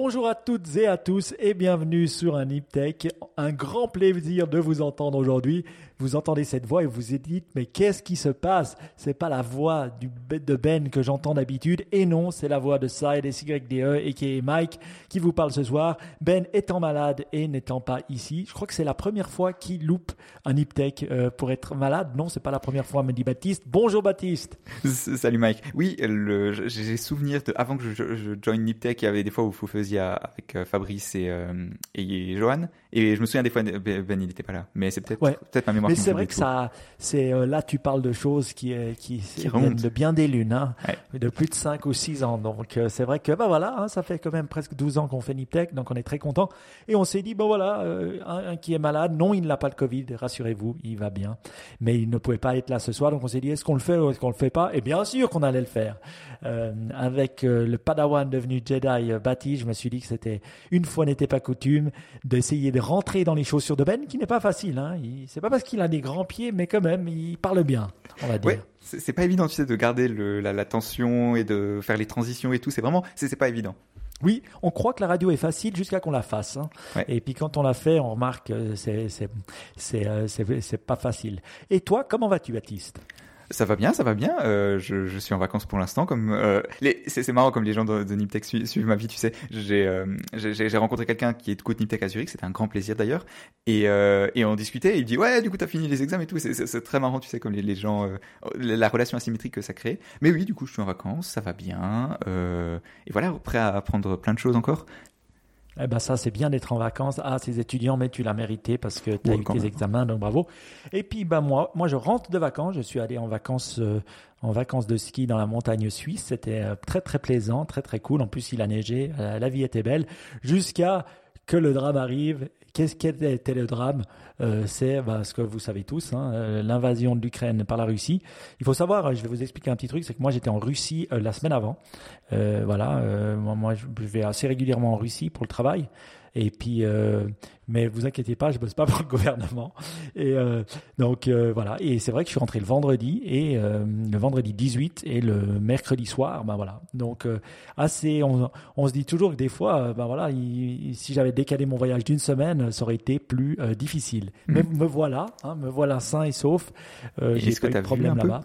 Bonjour à toutes et à tous et bienvenue sur un Niptech. Un grand plaisir de vous entendre aujourd'hui. Vous entendez cette voix et vous vous dites mais qu'est-ce qui se passe? C'est pas la voix du, de Ben que j'entends d'habitude et non, c'est la voix de Side et SYDE et qui est Mike qui vous parle ce soir. Ben étant malade et n'étant pas ici, je crois que c'est la première fois qu'il loupe un Niptech euh, pour être malade. Non, c'est pas la première fois, me dit Baptiste. Bonjour Baptiste. Salut Mike. Oui, j'ai souvenir de avant que je, je join Niptech, il y avait des fois où vous faisiez avec euh, Fabrice et, euh, et Johan et je me souviens des fois Ben il n'était pas là, mais c'est peut-être peut-être ma mémoire mais c'est vrai que ça, c'est euh, là tu parles de choses qui qui, qui de bien des lunes, hein, de plus de 5 ou 6 ans. Donc euh, c'est vrai que bah voilà, hein, ça fait quand même presque 12 ans qu'on fait Niptech, donc on est très content. Et on s'est dit bon voilà, euh, un, qui est malade, non il n'a pas le Covid, rassurez-vous, il va bien, mais il ne pouvait pas être là ce soir, donc on s'est dit est-ce qu'on le fait ou est-ce qu'on le fait pas? Et bien sûr qu'on allait le faire. avec le Padawan devenu Jedi bâti, je me suis dit que c'était une fois n'était pas coutume d'essayer de rentrer dans les chaussures de Ben, qui n'est pas facile. Hein. C'est pas parce qu'il il a des grands pieds, mais quand même, il parle bien, on va dire. c'est pas évident, tu sais, de garder la, tension et de faire les transitions et tout. C'est vraiment, c'est pas évident. Oui, on croit que la radio est facile jusqu'à qu'on la fasse. Hein. Et puis quand on la fait, on remarque que c'est euh, c'est pas facile. Et toi, comment vas-tu, Baptiste? Ça va bien, ça va bien. Euh, je, je, suis en vacances pour l'instant. Comme euh, c'est marrant comme les gens de, de Niptech suivent, ma vie, tu sais. J'ai euh, rencontré quelqu'un qui est côté Niptech à Zurich. C'était un grand plaisir d'ailleurs. Et, euh, et on discutait. Il dit ouais, du coup t'as fini les examens et tout. C'est très marrant, tu sais, comme les, les gens, euh, la relation asymétrique que ça crée. Mais oui, du coup je suis en vacances, ça va bien. et voilà, prêt à apprendre plein de choses encore. Eh ben ça, c'est bien d'être en vacances. Ah, ces étudiants, mais tu l'as mérité parce que tu as eu tes examens, donc bravo. Et puis, ben moi, moi, je rentre de vacances. Je suis allé en vacances, euh, en vacances de ski dans la montagne suisse. C'était euh, très, très plaisant, très, très cool. En plus, il a neigé. Euh, la vie était belle. Jusqu'à que le drame arrive Qu'est-ce qu'était le drame euh, C'est bah, ce que vous savez tous, hein, euh, l'invasion de l'Ukraine par la Russie. Il faut savoir, je vais vous expliquer un petit truc, c'est que moi j'étais en Russie euh, la semaine avant. voilà, moi je vais assez régulièrement en Russie pour le travail. Et puis, euh, mais vous inquiétez pas, je bosse pas pour le gouvernement. Et euh, donc euh, voilà. Et c'est vrai que je suis rentré le vendredi et le vendredi 18 et le mercredi soir, ben voilà. Donc assez, on, on, se dit toujours que des fois, ben voilà, si j'avais décalé mon voyage d'une semaine, ça aurait été plus difficile. Hmm. Mais me voilà, hein, me voilà sain et sauf. J'ai pas eu de problème là-bas.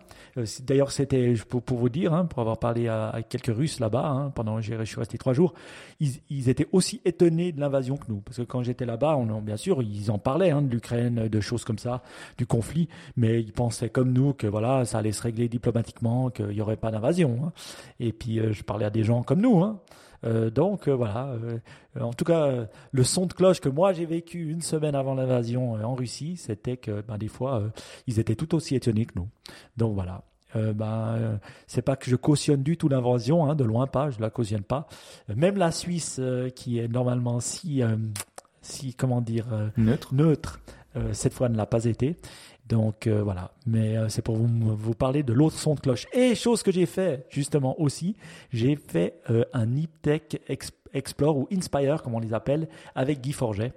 D'ailleurs, c'était pour, pour, vous dire, hein, pour avoir parlé à, quelques Russes là-bas, hein, pendant je suis resté trois jours, ils, ils étaient aussi étonnés de l'invasion que nous. Parce que quand j'étais là-bas, on, bien sûr, ils en parlaient hein, de l'Ukraine, de choses comme ça, du conflit, mais ils pensaient comme nous que voilà, ça allait se régler diplomatiquement, qu'il n'y aurait pas d'invasion. Hein. Et puis, euh, je parlais à des gens comme nous. Hein. Euh, donc euh, voilà, en tout cas, le son de cloche que moi j'ai vécu une semaine avant l'invasion en Russie, c'était que ben, des fois, ils étaient tout aussi étonnés que nous. Donc voilà. Ben, c'est pas que je cautionne du tout l'invasion, de loin pas, je la cautionne pas. Même la Suisse, qui est normalement si, si comment dire, neutre, neutre cette fois ne l'a pas été. Donc voilà, mais c'est pour vous, vous, parler de l'autre son de cloche. Et chose que j'ai fait justement aussi, j'ai fait un Niptech Explore ou Inspire, comme on les appelle, avec Guy Forget.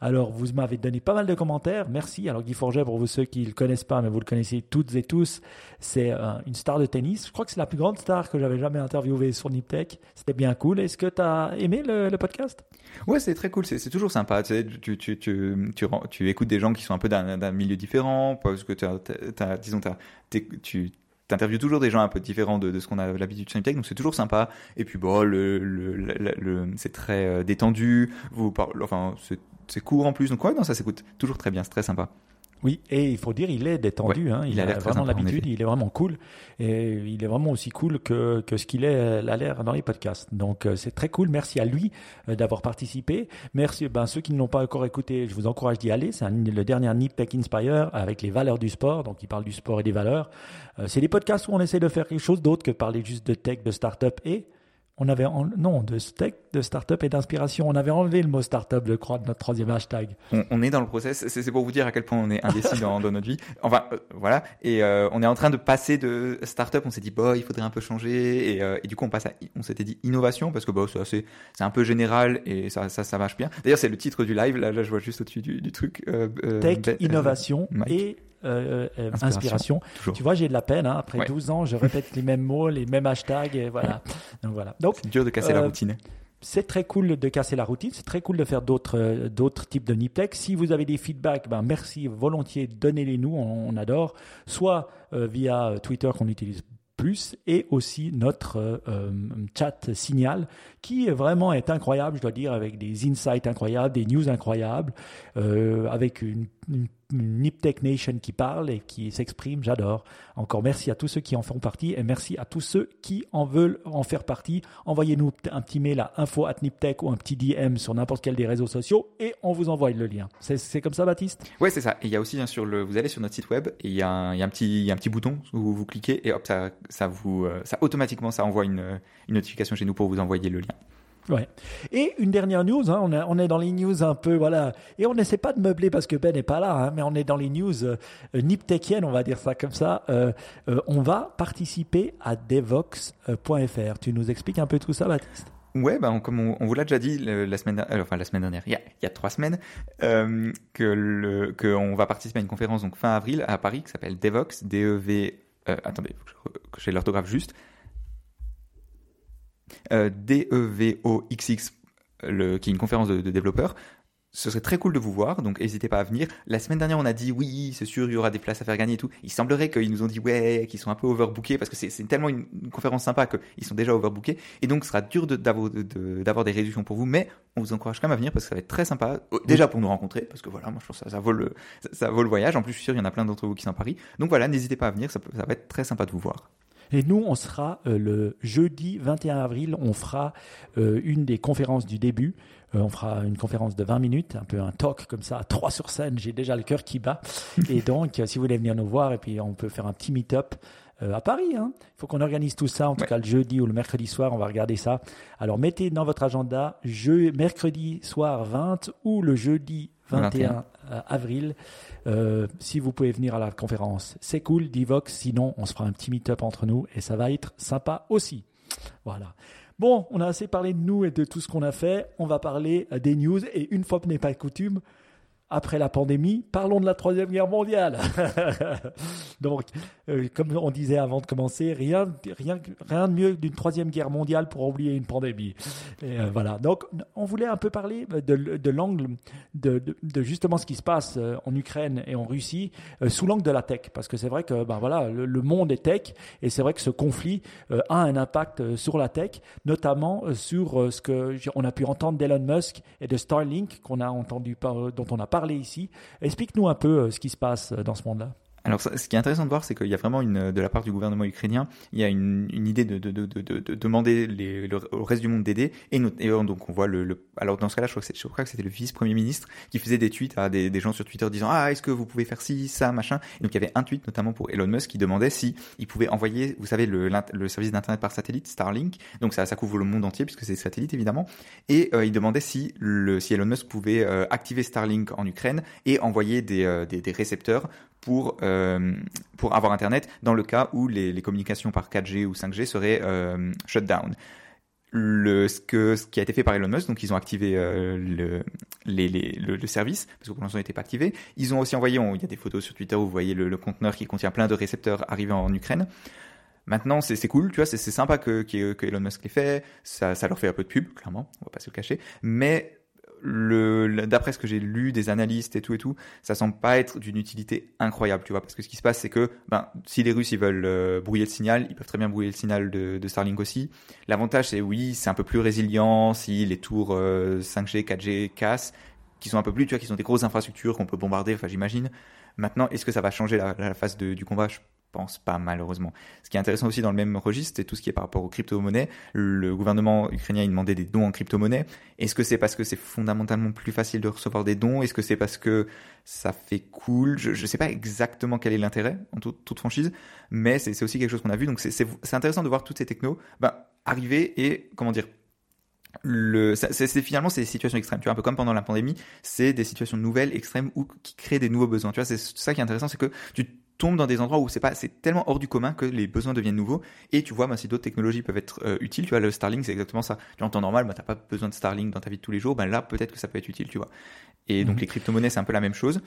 Alors, vous m'avez donné pas mal de commentaires. Merci. Alors, Guy Forget, pour vous ceux qui ne le connaissent pas, mais vous le connaissez toutes et tous, c'est euh, une star de tennis. Je crois que c'est la plus grande star que j'avais jamais interviewée sur Niptech. C'était bien cool. Est-ce que tu as aimé le, podcast? Ouais, c'est très cool. C'est toujours sympa. Tu, tu, tu, tu, tu, écoutes des gens qui sont un peu d'un milieu différent, parce que as, disons, tu t'interviews toujours des gens un peu différents de, ce qu'on a l'habitude sur Niptech, donc c'est toujours sympa. Et puis bon, c'est très euh, détendu. Vous parlez, c'est court en plus. Donc ouais, non, ça s'écoute toujours très bien, c'est très sympa. Oui, et il faut dire, il est détendu. hein, il, a, vraiment l'habitude, il est vraiment cool. Et il est vraiment aussi cool que, que ce qu'il est a l'air dans les podcasts. Donc euh, c'est très cool. Merci à lui euh, d'avoir participé. Merci. Ben, ceux qui ne l'ont pas encore écouté, je vous encourage d'y aller. C'est le dernier Niptech Inspire avec les valeurs du sport. Donc il parle du sport et des valeurs. Euh, c'est des podcasts où on essaie de faire quelque chose d'autre que parler juste de tech, de start-up et on avait non de tech, de start-up et d'inspiration. On avait enlevé le mot start-up, je crois, de notre troisième hashtag. On, est dans le process. C'est pour vous dire à quel point on est indécis dans, dans, notre vie. Enfin, euh, voilà. Et euh, on est en train de passer de start-up. On s'est dit, bah, il faudrait un peu changer. Et, euh, et du coup, on passe à, on s'était dit innovation parce que bah, c'est c'est un peu général et ça, ça, ça marche bien. D'ailleurs, c'est le titre du live. Là, là, je vois juste au-dessus du, du, truc. tech, ben, innovation et euh, euh, inspiration. Tu vois, j'ai de la peine. Hein, après 12 ans, je répète les mêmes mots, les mêmes hashtags. Et voilà. Donc voilà. Donc c'est dur de casser la euh, routine. c'est très cool de casser la routine, c'est très cool de faire d'autres d'autres types de Niptech. Si vous avez des feedbacks, ben merci volontiers, donnez-les nous, on, adore. Soit via Twitter qu'on utilise plus et aussi notre chat signal qui vraiment est incroyable, je dois dire, avec des insights incroyables, des news incroyables, avec une, une Niptech Nation qui parle et qui s'exprime, j'adore. Encore merci à tous ceux qui en font partie et merci à tous ceux qui en veulent en faire partie. Envoyez-nous un petit mail à info at Niptech ou un petit DM sur n'importe quel des réseaux sociaux et on vous envoie le lien. C'est comme ça, Baptiste? Ouais, c'est ça. Et il y a aussi bien le, vous allez sur notre site web et il y, a un, petit, un petit bouton où vous cliquez et hop, ça, ça vous, euh, ça automatiquement ça envoie une, une notification chez nous pour vous envoyer le lien. Ouais. Et une dernière news, hein, on, est dans les news un peu, voilà. Et on n'essaie pas de meubler parce que Ben n'est pas là, hein, mais on est dans les news euh, on va dire ça comme ça. Euh, euh, on va participer à devox.fr. Tu nous expliques un peu tout ça, Baptiste? Ouais, bah comme on, vous l'a déjà dit la semaine, enfin la semaine dernière, il y a, trois semaines, euh, que le, va participer à une conférence donc fin avril à Paris qui s'appelle Devox, D-E-V. attendez, que j'ai l'orthographe juste. Euh, DEVOXX, le, qui est une conférence de, développeurs. Ce serait très cool de vous voir, donc n'hésitez pas à venir. La semaine dernière, on a dit oui, c'est sûr, il y aura des places à faire gagner et tout. Il semblerait qu'ils nous ont dit ouais, qu'ils sont un peu overbookés parce que c'est tellement une, conférence sympa qu'ils sont déjà overbookés. Et donc, ce sera dur d'avoir des réductions pour vous, mais on vous encourage quand même à venir parce que ça va être très sympa. Euh, déjà pour nous rencontrer, parce que voilà, moi je pense que ça, vaut, le, ça, vaut le voyage. En plus, je suis sûr, il y en a plein d'entre vous qui sont à Paris. Donc voilà, n'hésitez pas à venir, ça, ça va être très sympa de vous voir. Et nous, on sera euh, le jeudi 21 avril, on fera euh, une des conférences du début. Euh, on fera une conférence de 20 minutes, un peu un talk comme ça, trois sur scène. J'ai déjà le cœur qui bat. Et donc, si vous voulez venir nous voir, et puis on peut faire un petit meet-up. à Paris. Hein. Il faut qu'on organise tout ça, en tout cas le jeudi ou le mercredi soir, on va regarder ça. Alors mettez dans votre agenda mercredi soir 20 ou le jeudi 21, avril. Euh, si vous pouvez venir à la conférence, c'est cool, Divox. Sinon, on se fera un petit meet-up entre nous et ça va être sympa aussi. Voilà. Bon, on a assez parlé de nous et de tout ce qu'on a fait. On va parler des news et une fois que n'est pas coutume, après la pandémie, parlons de la Troisième Guerre mondiale. Donc, euh, comme on disait avant de commencer, rien, rien, rien de mieux d'une Troisième Guerre mondiale pour oublier une pandémie. Euh, voilà. Donc, on voulait un peu parler de, l'angle de, de, justement ce qui se passe euh, en Ukraine et en Russie sous l'angle de la tech. Parce que c'est vrai que ben, voilà, le, monde est tech et c'est vrai que ce conflit a un impact sur la tech, notamment sur ce que on a pu entendre d'Elon Musk et de Starlink qu'on a entendu dont on a parlé ici. Explique-nous un peu euh, ce qui se passe euh, dans ce monde-là. Alors, ce qui est intéressant de voir, c'est qu'il y a vraiment une, de la part du gouvernement ukrainien, il y a une, une idée de, de, de, de, demander les, le, au reste du monde d'aider. Et, donc, on voit le, le alors dans ce cas-là, je crois que, c'était le vice-premier ministre qui faisait des tweets à des, des, gens sur Twitter disant ah est-ce que vous pouvez faire ci, ça, machin? Et donc il y avait un tweet notamment pour Elon Musk qui demandait si il pouvait envoyer, vous savez, le, le service d'internet par satellite Starlink. Donc ça, ça couvre le monde entier puisque c'est satellite évidemment. Et euh, il demandait si le, si Elon Musk pouvait euh, activer Starlink en Ukraine et envoyer des, euh, des, des récepteurs pour, euh, pour avoir Internet dans le cas où les, communications par 4G ou 5G seraient euh, shut down. Le, ce, que, ce qui a été fait par Elon Musk, donc ils ont activé euh, le, les, le, service, parce que pour l'instant il n'était pas activé. Ils ont aussi envoyé, il y a des photos sur Twitter où vous voyez le, conteneur qui contient plein de récepteurs arrivant en Ukraine. Maintenant, c'est cool, tu vois, c'est sympa que, que, que, Elon Musk l'ait fait, ça, ça leur fait un peu de pub, clairement, on va pas se le cacher, mais d'après ce que j'ai lu des analystes et tout et tout, ça semble pas être d'une utilité incroyable, tu vois, parce que ce qui se passe, c'est que, ben, si les Russes ils veulent euh, brouiller le signal, ils peuvent très bien brouiller le signal de, de Starlink aussi. L'avantage, c'est oui, c'est un peu plus résilient si les tours 5G, 4G cassent, qui sont un peu plus, tu vois, qui sont des grosses infrastructures qu'on peut bombarder, enfin j'imagine. Maintenant, est-ce que ça va changer la, phase du combat? Pense pas malheureusement. Ce qui est intéressant aussi dans le même registre, c'est tout ce qui est par rapport aux crypto-monnaies. Le gouvernement ukrainien il demandait des dons en crypto-monnaie. Est-ce que c'est parce que c'est fondamentalement plus facile de recevoir des dons? Est-ce que c'est parce que ça fait cool? Je ne sais pas exactement quel est l'intérêt, en toute franchise, mais c'est aussi quelque chose qu'on a vu. Donc c'est intéressant de voir toutes ces technos ben, arriver et, comment dire, c'est finalement c'est des situations extrêmes. Tu vois, un peu comme pendant la pandémie, c'est des situations nouvelles, extrêmes, ou qui créent des nouveaux besoins. Tu vois, c'est ça qui est intéressant, c'est que tu tombe dans des endroits où c'est pas c'est tellement hors du commun que les besoins deviennent nouveaux. Et tu vois bah, si d'autres technologies peuvent être euh, utiles tu vois le Starlink c'est exactement ça. Tu en temps normal bah t'as pas besoin de Starlink dans ta vie de tous les jours. Ben là peut-être que ça peut être utile tu vois. Et donc mhm. les crypto-monnaies c'est un peu la même chose.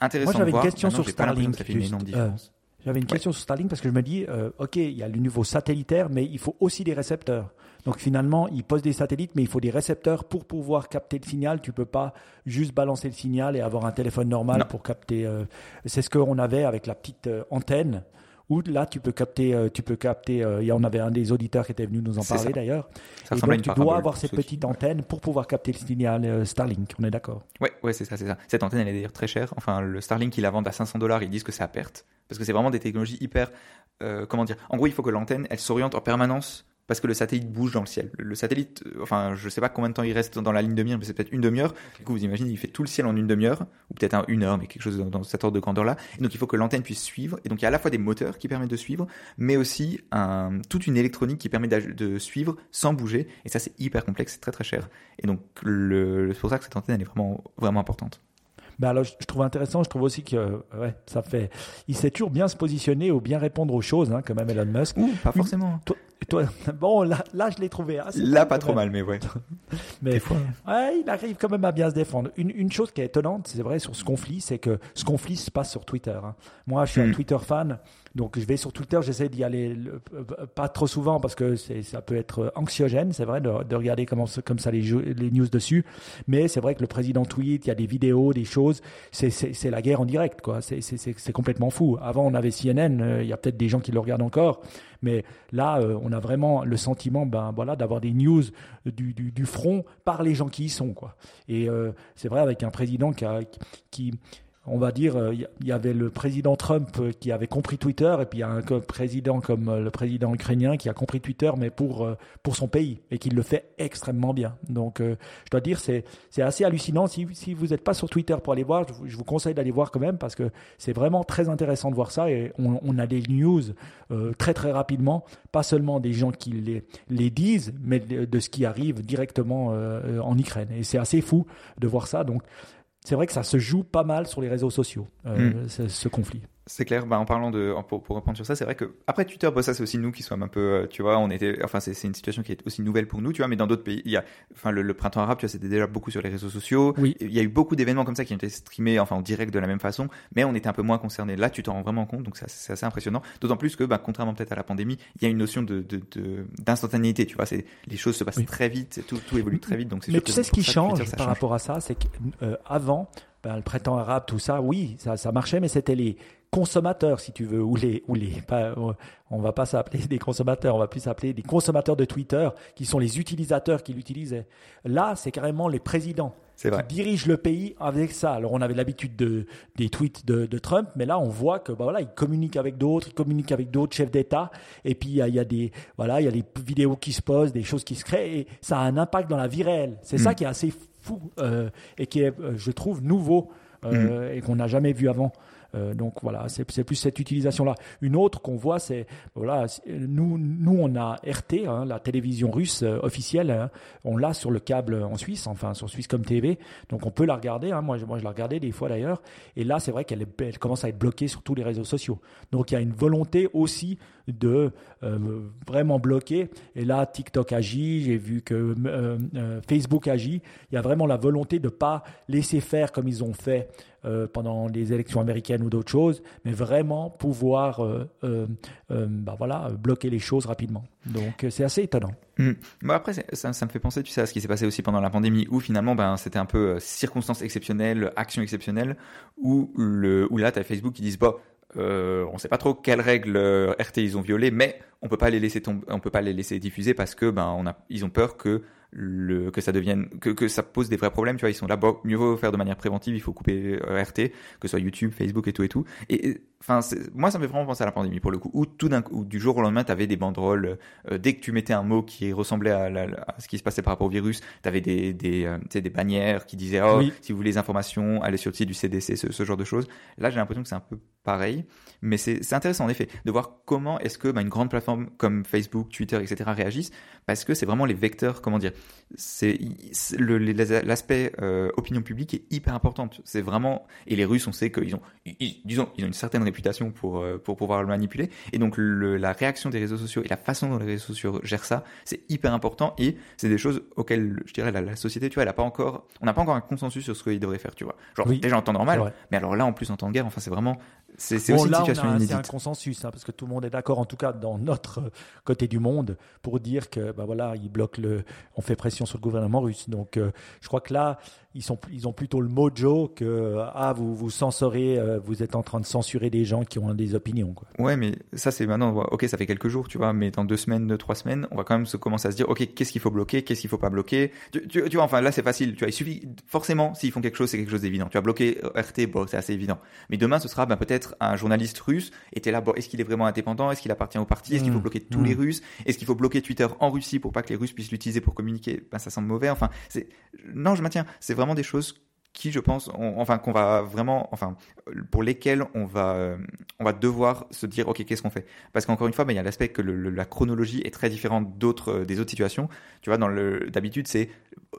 Intéressant Moi, j'avais une question sur Starlink ça fait une énorme différence J'avais une question sur Starlink parce que je me dis, euh, ok, il y a le niveau satellitaire, mais il faut aussi des récepteurs. Donc finalement, ils posent des satellites, mais il faut des récepteurs pour pouvoir capter le signal. Tu peux pas juste balancer le signal et avoir un téléphone normal pour capter. Euh, c'est ce qu'on avait avec la petite euh, antenne où là tu peux capter, euh, tu peux capter. il y en avait un des auditeurs qui était venu nous en parler d'ailleurs. Et donc tu dois avoir cette petite antenne pour pouvoir capter le signal Starlink. On est d'accord? Ouais, ouais, c'est ça, c'est ça. Cette antenne, elle est d'ailleurs très chère. Enfin, le Starlink, ils la vendent à 500 dollars. Ils disent que c'est à perte parce que c'est vraiment des technologies hyper. comment dire? En gros, il faut que l'antenne, elle s'oriente en permanence parce que le satellite bouge dans le ciel. Le satellite, euh, enfin, je sais pas combien de temps il reste dans la ligne de mire, mais c'est peut-être une demi-heure. Du coup, vous imaginez, il fait tout le ciel en une demi-heure, ou peut-être une heure, mais quelque chose dans cette ordre de grandeur-là. Et donc, il faut que l'antenne puisse suivre. Et donc, il y a à la fois des moteurs qui permettent de suivre, mais aussi un, toute une électronique qui permet de suivre sans bouger. Et ça, c'est hyper complexe, c'est très très cher. Et donc, c'est pour ça que cette antenne, elle est vraiment, vraiment importante. Ben alors, je, trouve intéressant, je trouve aussi que ouais, ça fait. Il sait toujours bien se positionner ou bien répondre aux choses, hein, quand même, Elon Musk. Ouh, pas forcément. Toi, bon, là, là je l'ai trouvé assez. Là, pas trop mal, mais ouais. mais fois. Ouais, il arrive quand même à bien se défendre. Une, une chose qui est étonnante, c'est vrai, sur ce conflit, c'est que ce conflit se passe sur Twitter. Hein. Moi, je suis un hmm. Twitter fan. Donc je vais sur Twitter, j'essaie d'y aller pas trop souvent parce que ça peut être anxiogène, c'est vrai, de, regarder comment, comme ça les, news dessus. Mais c'est vrai que le président tweet, il y a des vidéos, des choses, c'est la guerre en direct, quoi. C'est complètement fou. Avant, on avait CNN, euh, il y a peut-être des gens qui le regardent encore, mais là, euh, on a vraiment le sentiment, ben voilà, d'avoir des news du, front par les gens qui y sont, quoi. Et euh, c'est vrai avec un président qui on va dire, il euh, y avait le président Trump euh, qui avait compris Twitter, et puis il y a un président comme euh, le président ukrainien qui a compris Twitter, mais pour, pour son pays, et qui le fait extrêmement bien. Donc, je dois dire, c'est, assez hallucinant. Si, si vous n'êtes pas sur Twitter pour aller voir, je vous, conseille d'aller voir quand même, parce que c'est vraiment très intéressant de voir ça, et on, a des news très très rapidement, pas seulement des gens qui les, disent, mais de, de ce qui arrive directement en Ukraine. Et c'est assez fou de voir ça. Donc, c'est vrai que ça se joue pas mal sur les réseaux sociaux, euh, mm. ce conflit. C'est clair. Bah, en parlant de, pour, pour répondre sur ça, c'est vrai que après Twitter, bah, ça c'est aussi nous qui sommes un peu, euh, tu vois, on était, enfin c'est une situation qui est aussi nouvelle pour nous, tu vois, mais dans d'autres pays, il y a, enfin le, printemps arabe, tu vois, c'était déjà beaucoup sur les réseaux sociaux. Oui. Il y a eu beaucoup d'événements comme ça qui ont été streamés, enfin en direct de la même façon, mais on était un peu moins concernés. Là, tu t'en rends vraiment compte, donc c'est assez impressionnant. D'autant plus que, bah, contrairement peut-être à la pandémie, il y a une notion de d'instantanéité, tu vois, c'est les choses se passent très vite, tout, tout évolue très vite, donc Mais tu sais ce qui change par rapport à ça, c'est qu'avant, euh, ben, le printemps arabe, tout ça, oui, ça, ça marchait, mais c'était les consommateurs, si tu veux, ou les, ou les, pas, on va pas s'appeler des consommateurs, on va plus s'appeler des consommateurs de Twitter, qui sont les utilisateurs qui l'utilisaient. Là, c'est carrément les présidents qui dirigent le pays avec ça. Alors, on avait l'habitude de, des tweets de, de, Trump, mais là, on voit que, bah voilà, il communique avec d'autres, il communique avec d'autres chefs d'État, et puis il y, y a, des, voilà, il y a des vidéos qui se posent, des choses qui se créent, et ça a un impact dans la vie réelle. C'est ça mm. qui est assez fou euh, et qui est, euh, je trouve, nouveau euh, mm. et qu'on n'a jamais vu avant. Euh, donc voilà, c'est plus cette utilisation-là. Une autre qu'on voit, c'est voilà, nous, nous on a RT, hein, la télévision russe euh, officielle, hein, on l'a sur le câble en Suisse, enfin sur Swisscom TV, donc on peut la regarder. Hein, moi, moi, je la regardais des fois d'ailleurs, et là, c'est vrai qu'elle elle commence à être bloquée sur tous les réseaux sociaux. Donc il y a une volonté aussi de euh, vraiment bloquer. Et là, TikTok agit, j'ai vu que Facebook agit. Il y a vraiment la volonté de pas laisser faire comme ils ont fait euh, pendant les élections américaines ou d'autres choses, mais vraiment pouvoir euh, euh, bah voilà, bloquer les choses rapidement. Donc c'est assez étonnant. Mmh. après, ça, ça, me fait penser, tu sais, à ce qui s'est passé aussi pendant la pandémie, où finalement, ben, c'était un peu circonstances exceptionnelles, actions exceptionnelles, où, le, où là, tu as Facebook qui disent, bon, euh, on ne sait pas trop quelles règles RT ils ont violées, mais on peut pas les laisser peut pas les laisser diffuser parce que ben ils ont peur que le, que ça devienne, que, que ça pose des vrais problèmes, tu vois, ils sont là, bon, mieux vaut faire de manière préventive, il faut couper euh, RT, que ce soit YouTube, Facebook et tout et tout. Et, enfin, moi, ça me fait vraiment penser à la pandémie, pour le coup, où tout d'un coup, du jour au lendemain, t'avais des banderoles, euh, dès que tu mettais un mot qui ressemblait à, à, ce qui se passait par rapport au virus, t'avais des, des, euh, des bannières qui disaient, oh, si vous voulez des informations, allez sur le site du CDC, ce, ce genre de choses. Là, j'ai l'impression que c'est un peu pareil, mais c'est intéressant, en effet, de voir comment est-ce que bah, une grande plateforme comme Facebook, Twitter, etc. réagissent, parce que c'est vraiment les vecteurs, comment dire, c'est l'aspect euh, opinion publique est hyper important. C'est vraiment et les Russes, on sait qu'ils ont, disons, ils ont une certaine réputation pour euh, pour pouvoir le manipuler. Et donc la réaction des réseaux sociaux et la façon dont les réseaux sociaux gèrent ça, c'est hyper important. Et c'est des choses auxquelles je dirais la, société, tu vois, elle a pas encore, on n'a pas encore un consensus sur ce qu'ils devraient faire, tu vois. Genre déjà en temps normal, mais alors là en plus en temps de guerre, enfin c'est vraiment c'est aussi une situation C'est un consensus, hein, parce que tout le monde est d'accord, en tout cas dans notre côté du monde, pour dire que bah voilà, ils bloquent le, on fait pression sur le gouvernement russe. Donc, euh, je crois que là, ils, sont, ils ont plutôt le mojo que ah vous vous censurez, euh, vous êtes en train de censurer des gens qui ont des opinions. Quoi. Ouais, mais ça c'est maintenant. Ok, ça fait quelques jours, tu vois, mais dans deux semaines, deux trois semaines, on va quand même se commencer à se dire ok, qu'est-ce qu'il faut bloquer, qu'est-ce qu'il faut pas bloquer? Tu, vois, enfin là c'est facile. Tu vois, il suffit forcément s'ils font quelque chose, c'est quelque chose d'évident. Tu as bloqué RT, bon, c'est assez évident. Mais demain, ce sera ben, peut-être un journaliste russe était là. Bon, est-ce qu'il est vraiment indépendant? Est-ce qu'il appartient au parti? Est-ce qu'il faut mmh. bloquer tous les mmh. Russes? Est-ce qu'il faut bloquer Twitter en Russie pour pas que les Russes puissent l'utiliser pour communiquer? Ben ça semble mauvais. Enfin, c'est non, je maintiens. C'est vraiment des choses qui, je pense, enfin qu'on va vraiment, enfin pour lesquels on va, euh, on va devoir se dire, ok, qu'est-ce qu'on fait? Parce qu'encore une fois, ben, il y a l'aspect que la chronologie est très différente d'autres, euh, des autres situations. Tu vois, d'habitude, c'est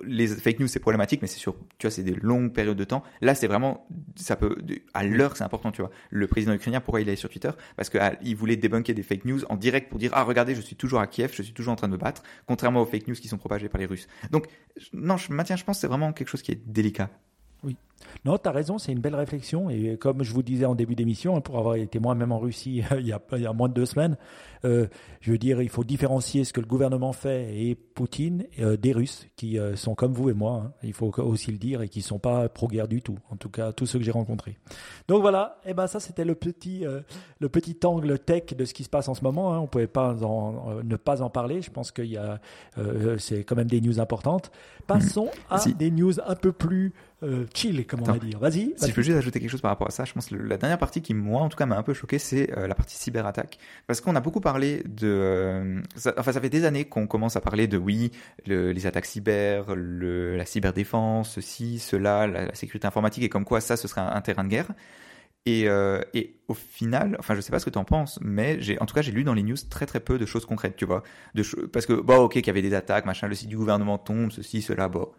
les fake news, c'est problématique, mais c'est sur, tu vois, c'est des longues périodes de temps. Là, c'est vraiment, ça peut, à l'heure, c'est important, tu vois. Le président ukrainien, pourquoi il est sur Twitter? Parce qu'il ah, voulait débunker des fake news en direct pour dire, ah, regardez, je suis toujours à Kiev, je suis toujours en train de me battre, contrairement aux fake news qui sont propagées par les Russes. Donc, non, je maintiens, je pense, c'est vraiment quelque chose qui est délicat. Oui. Non, tu as raison, c'est une belle réflexion. Et comme je vous disais en début d'émission, hein, pour avoir été moi-même en Russie il, y a, il y a moins de deux semaines, euh, je veux dire, il faut différencier ce que le gouvernement fait et Poutine euh, des Russes, qui euh, sont comme vous et moi, hein. il faut aussi le dire, et qui ne sont pas pro-guerre du tout. En tout cas, tous ceux que j'ai rencontrés. Donc voilà, et eh ben ça c'était le petit, le petit angle tech de ce qui se passe en ce moment. Hein. On ne pouvait pas ne pas en parler. Je pense a, c'est quand même des news importantes. Passons à des news un peu plus chill, comme on va dire. Vas-y. si je peux juste ajouter quelque chose par rapport à ça, je pense que la dernière partie qui, moi, en tout cas, m'a un peu choqué, c'est la partie cyberattaque. Parce qu'on a beaucoup parlé de. Euh, enfin, ça fait des années qu'on commence à parler de, oui, les attaques cyber, le, la cyberdéfense, ceci, cela, la, sécurité informatique, et comme quoi ça, ce serait un, terrain de guerre. Et, euh, et, au final, enfin, je sais pas ce que tu en penses, mais j'ai, en tout cas, j'ai lu dans les news très très peu de choses concrètes, tu vois. De parce que, bon, ok, qu'il y avait des attaques, machin, le site du gouvernement tombe, ceci, cela, bon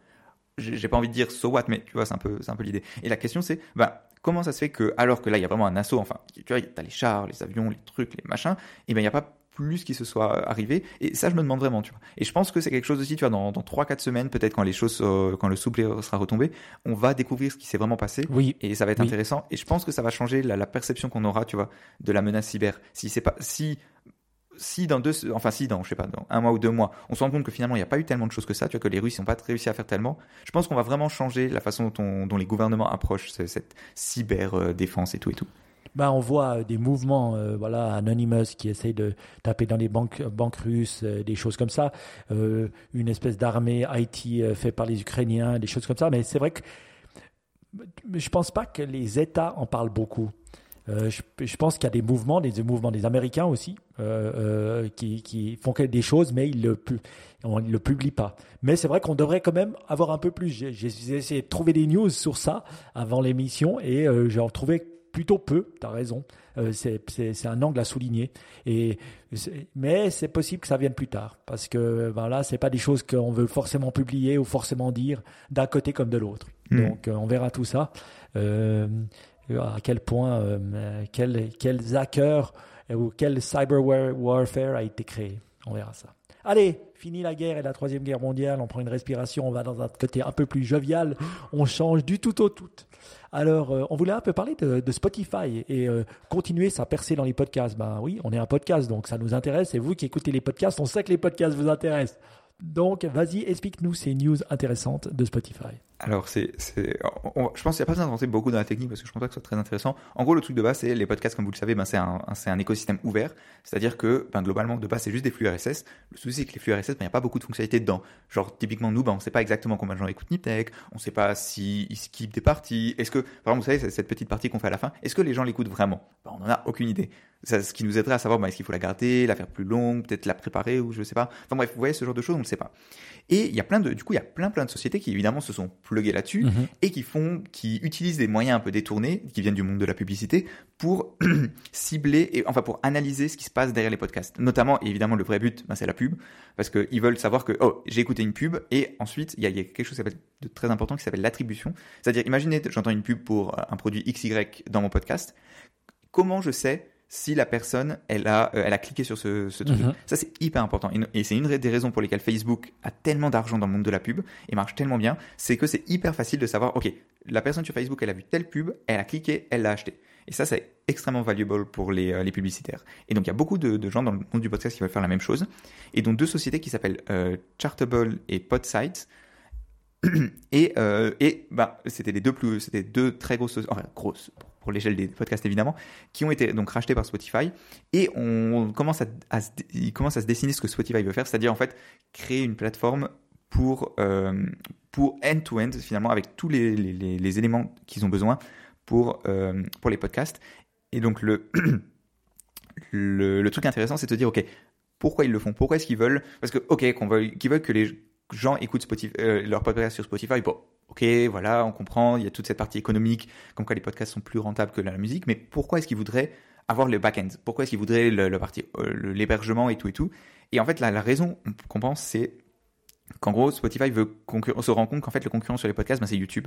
j'ai pas envie de dire so what, mais tu vois, c'est un peu, c'est un peu l'idée. Et la question c'est, bah, comment ça se fait que, alors que là, il y a vraiment un assaut, enfin, tu vois, t'as les chars, les avions, les trucs, les machins, et ben, il n'y a pas plus qui se soit arrivé. Et ça, je me demande vraiment, tu vois. Et je pense que c'est quelque chose aussi, tu vois, dans, dans 3-4 semaines, peut-être quand les choses, quand le souple sera retombé, on va découvrir ce qui s'est vraiment passé. Oui. Et ça va être intéressant. Et je pense que ça va changer la, la perception qu'on aura, tu vois, de la menace cyber. Si c'est pas, si si dans deux, enfin si dans, je sais pas, dans un mois ou deux mois, on se rend compte que finalement il n'y a pas eu tellement de choses que ça, que les Russes n'ont pas réussi à faire tellement, je pense qu'on va vraiment changer la façon dont, les gouvernements approchent cette cyber euh, défense et tout et tout. Ben, on voit euh, des mouvements, euh, voilà, Anonymous qui essaye de taper dans les banques, banques russes, des choses comme ça, une espèce d'armée IT faite par les Ukrainiens, des choses comme ça. Mais c'est vrai que je pense pas que les États en parlent beaucoup. Euh, je, pense qu'il y a des mouvements, des, mouvements des Américains aussi, euh, euh, qui, qui, font des choses, mais ils ne le, publient pas. Mais c'est vrai qu'on devrait quand même avoir un peu plus. J'ai essayé de trouver des news sur ça avant l'émission et j'en trouvais plutôt peu, tu as raison. c'est un angle à souligner. Et, mais c'est possible que ça vienne plus tard. Parce que ben là, ce pas des choses qu'on veut forcément publier ou forcément dire d'un côté comme de l'autre. Hmm. Donc on verra tout ça à quel point, euh, quel, quel hacker ou quel cyber warfare a été créé. On verra ça. Allez, fini la guerre et la troisième guerre mondiale, on prend une respiration, on va dans un côté un peu plus jovial, on change du tout au tout. Alors, euh, on voulait un peu parler de, Spotify et euh, continuer sa percée dans les podcasts. Ben oui, on est un podcast, donc ça nous intéresse. Et vous qui écoutez les podcasts, on sait que les podcasts vous intéressent. Donc, vas-y, explique-nous ces news intéressantes de Spotify. Alors, je pense qu'il n'y a pas besoin d'entrer beaucoup dans la technique parce que je pense pas que ce soit très intéressant. En gros, le truc de base, c'est les podcasts, comme vous le savez, ben, c'est un, écosystème ouvert. C'est-à-dire que, ben, globalement, de base, c'est juste des flux RSS. Le souci, c'est que les flux RSS, ben, il n'y a pas beaucoup de fonctionnalités dedans. Genre, typiquement, nous, on sait pas exactement combien de gens écoutent Niptech. On sait pas s'ils si skippent des parties. Est-ce que, par exemple, vous savez, cette petite partie qu'on fait à la fin, est-ce que les gens l'écoutent vraiment? On en a aucune idée. Ce qui nous aiderait à savoir bah, est-ce qu'il faut la garder, la faire plus longue, peut-être la préparer ou je sais pas. Enfin bref, vous voyez ce genre de choses, on ne sait pas. Et il y a plein de, du coup, il y a plein plein de sociétés qui évidemment se sont pluguées là-dessus mhm. et qui font, qui utilisent des moyens un peu détournés, qui viennent du monde de la publicité, pour cibler et enfin pour analyser ce qui se passe derrière les podcasts. Notamment, évidemment, le vrai but, ben, c'est la pub, parce qu'ils veulent savoir que oh, j'ai écouté une pub et ensuite il y, a, quelque chose de très important qui s'appelle l'attribution. C'est-à-dire, imaginez, j'entends une pub pour un produit XY dans mon podcast. Comment je sais si la personne, elle a, euh, elle a cliqué sur ce, ce truc. Mhm. Ça, c'est hyper important. Et c'est une des raisons pour lesquelles Facebook a tellement d'argent dans le monde de la pub et marche tellement bien, c'est que c'est hyper facile de savoir, OK, la personne sur Facebook, elle a vu telle pub, elle a cliqué, elle l'a acheté. Et ça, c'est extrêmement valuable pour les, euh, les, publicitaires. Et donc, il y a beaucoup de, de, gens dans le monde du podcast qui veulent faire la même chose. Et donc, deux sociétés qui s'appellent euh, Chartable et Podsite. et, euh, et bah, c'était les deux plus, c'était deux très grosses, enfin grosses, pour l'échelle des podcasts évidemment, qui ont été donc rachetés par Spotify. Et on commence à, il commence à se dessiner ce que Spotify veut faire, c'est-à-dire en fait créer une plateforme pour euh, pour end-to-end finalement avec tous les, les, éléments qu'ils ont besoin pour euh, pour les podcasts. Et donc le le, truc intéressant, c'est de dire ok pourquoi ils le font, pourquoi est-ce qu'ils veulent, parce que ok qu'on qu'ils veulent que les gens écoutent Spotify, euh, leur podcast sur Spotify, bon, ok, voilà, on comprend, il y a toute cette partie économique, comme quoi les podcasts sont plus rentables que la musique, mais pourquoi est-ce qu'ils voudraient avoir le back-end? Pourquoi est-ce qu'ils voudraient euh, l'hébergement et tout et tout? Et en fait, la raison qu'on pense, c'est qu'en gros, Spotify veut on se rend compte qu'en fait, le concurrent sur les podcasts, ben, c'est YouTube.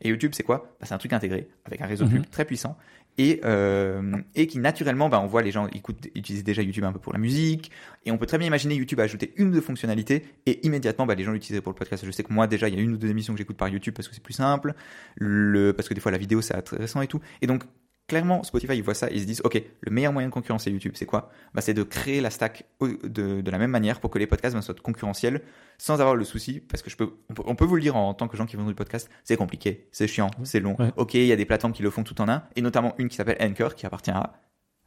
Et YouTube, c'est quoi? Bah, C'est un truc intégré avec un réseau mm très puissant et, euh, et qui naturellement, bah, on voit les gens écoutent, utilisent déjà YouTube un peu pour la musique et on peut très bien imaginer YouTube ajouter une ou deux fonctionnalités et immédiatement, les gens l'utiliseraient pour le podcast. Je sais que moi déjà, il y a une ou deux émissions que j'écoute par YouTube parce que c'est plus simple, le, parce que des fois la vidéo c'est intéressant et tout. Et donc clairement, Spotify, ils voient ça, ils se disent, OK, le meilleur moyen de concurrencer YouTube, c'est quoi? Bah, C'est de créer la stack de, de, la même manière pour que les podcasts ben, soient concurrentiels sans avoir le souci, parce que je peux, on peut, vous le dire en tant que gens qui font du podcast, c'est compliqué, c'est chiant, c'est long. OK, il y a des plateformes qui le font tout en un, et notamment une qui s'appelle Anchor, qui appartient à...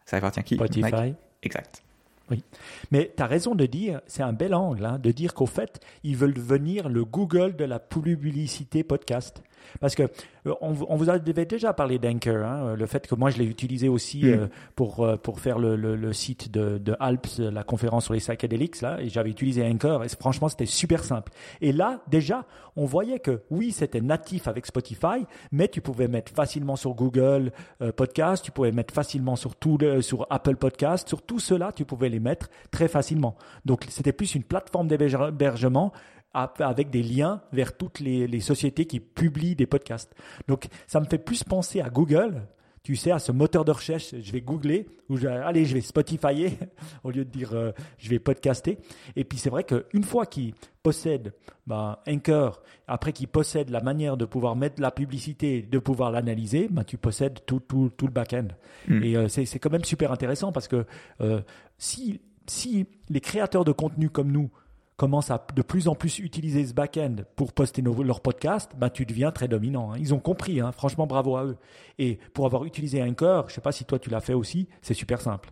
Ça appartient à qui? Spotify. Exact. Oui. Mais tu as raison de dire, c'est un bel angle, hein, de dire qu'au fait, ils veulent devenir le Google de la publicité podcast. Parce que euh, on, vous avait déjà parlé d'Anchor, hein, le fait que moi je l'ai utilisé aussi mm. euh, pour, euh, pour faire le, le, site de, de, Alps, la conférence sur les psychedelics, là, et j'avais utilisé Anchor, et franchement c'était super simple. Et là, déjà, on voyait que oui, c'était natif avec Spotify, mais tu pouvais mettre facilement sur Google Podcast, tu pouvais mettre facilement sur, tout sur Apple Podcast, sur tout cela, tu pouvais les mettre très facilement. Donc c'était plus une plateforme d'hébergement avec des liens vers toutes les, sociétés qui publient des podcasts. Donc, ça me fait plus penser à Google, tu sais, à ce moteur de recherche. Je vais googler, ou je, allez, je vais Spotifyer, au lieu de dire euh, je vais podcaster. Et puis, c'est vrai qu'une fois qu'ils possèdent ben, Anchor, après qu'ils possèdent la manière de pouvoir mettre la publicité, de pouvoir l'analyser, ben, tu possèdes tout, tout, tout le back-end. Hmm. Et euh, c'est quand même super intéressant parce que euh, si, si les créateurs de contenu comme nous, commencent à de plus en plus utiliser ce back-end pour poster nos, leurs podcasts, bah, tu deviens très dominant. Hein. Ils ont compris, hein. franchement, bravo à eux. Et pour avoir utilisé Anchor, je ne sais pas si toi tu l'as fait aussi, c'est super simple.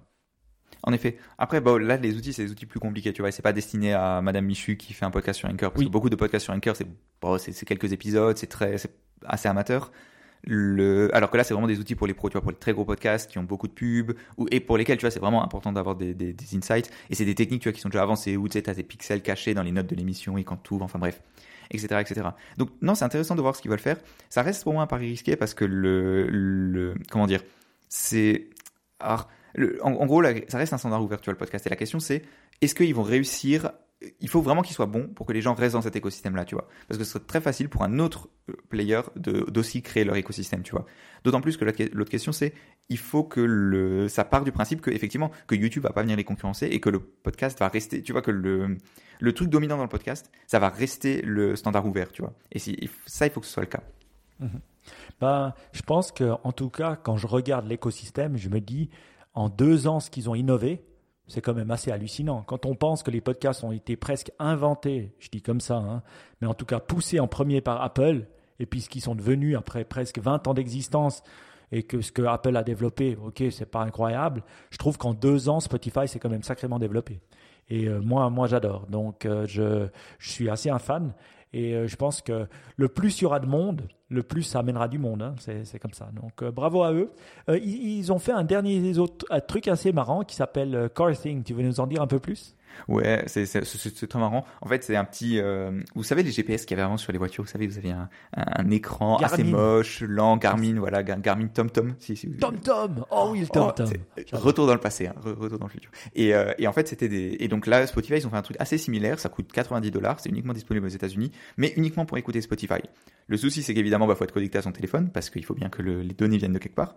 En effet. Après, là, les outils, c'est des outils plus compliqués, tu vois. C'est pas destiné à Madame Michu qui fait un podcast sur Anchor. Parce que beaucoup de podcasts sur Anchor, c'est bon, quelques épisodes, c'est très, c'est assez amateur. Alors que là, c'est vraiment des outils pour les pros, tu vois, pour les très gros podcasts qui ont beaucoup de pubs, ou... et pour lesquels, tu vois, c'est vraiment important d'avoir des, insights. Et c'est des techniques, tu vois, qui sont déjà avancées, où tu sais, as des pixels cachés dans les notes de l'émission et quand tu ouvres, enfin bref, etc., etc. Donc, non, c'est intéressant de voir ce qu'ils veulent faire. Ça reste pour moi un pari risqué parce que le, comment dire, c'est, le... en, gros, ça reste un standard ouvert, tu vois, le podcast. Et la question, c'est, est-ce qu'ils vont réussir il faut vraiment qu'il soit bon pour que les gens restent dans cet écosystème-là, tu vois. Parce que ce serait très facile pour un autre euh, player d'aussi créer leur écosystème, tu vois. D'autant plus que l'autre question, c'est il faut que le, ça part du principe que effectivement que YouTube va pas venir les concurrencer et que le podcast va rester, tu vois, que le, le truc dominant dans le podcast, ça va rester le standard ouvert, tu vois. Et si, ça, il faut que ce soit le cas. Mhm. Ben, je pense que en tout cas, quand je regarde l'écosystème, je me dis en deux ans, ce qu'ils ont innové, c'est quand même assez hallucinant. Quand on pense que les podcasts ont été presque inventés, je dis comme ça, hein, mais en tout cas poussés en premier par Apple, et puis ce qu'ils sont devenus après presque 20 ans d'existence, et que ce que Apple a développé, ok, c'est pas incroyable. Je trouve qu'en deux ans, Spotify s'est quand même sacrément développé. Et euh, moi, moi, j'adore. Donc, euh, je, je suis assez un fan. Et je pense que le plus il y aura de monde, le plus ça amènera du monde. Hein. C'est comme ça. Donc bravo à eux. ils, ont fait un dernier truc assez marrant qui s'appelle Car Thing. Tu veux nous en dire un peu plus? Ouais, c'est très marrant. En fait, c'est un petit. Euh, vous savez, les GPS qu'il y avait avant sur les voitures, vous savez, vous aviez un, un, écran assez moche, lent, Garmin, voilà, Garmin TomTom. Si, si, TomTom Oh oui, le TomTom oh, Retour dans le passé, hein, retour dans le futur. Et, euh, et en fait, c'était des. Et donc là, Spotify, ils ont fait un truc assez similaire. Ça coûte 90 dollars. C'est uniquement disponible aux États-Unis, mais uniquement pour écouter Spotify. Le souci, c'est qu'évidemment, il bah, faut être connecté à son téléphone parce qu'il faut bien que le, les données viennent de quelque part.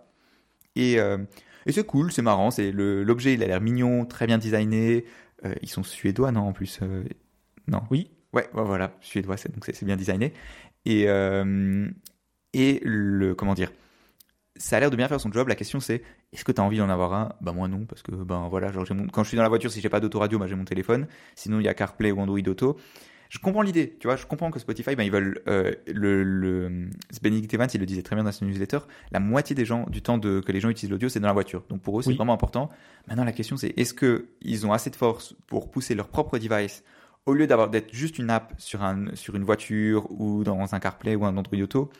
Et, euh, et c'est cool, c'est marrant. C'est l'objet, il a l'air mignon, très bien designé. Euh, ils sont suédois, non, en plus euh, Non. Oui. Ouais, voilà, suédois, donc c'est bien designé. Et, euh, et le, comment dire, ça a l'air de bien faire son job. La question c'est, est-ce que tu as envie d'en avoir un? Bah moi non, parce que ben voilà, genre, quand je suis dans la voiture, si j'ai pas d'autoradio, bah, j'ai mon téléphone. Sinon il y a CarPlay ou Android Auto je comprends l'idée, tu vois, je comprends que Spotify, ben, ils veulent, euh, le, le, Benedict Evans, il le disait très bien dans son newsletter, la moitié des gens, du temps de, que les gens utilisent l'audio, c'est dans la voiture. Donc pour eux, c'est vraiment important. Maintenant, la question, c'est est-ce que ils ont assez de force pour pousser leur propre device au lieu d'avoir d'être juste une app sur un, sur une voiture ou dans un CarPlay ou un Android Auto?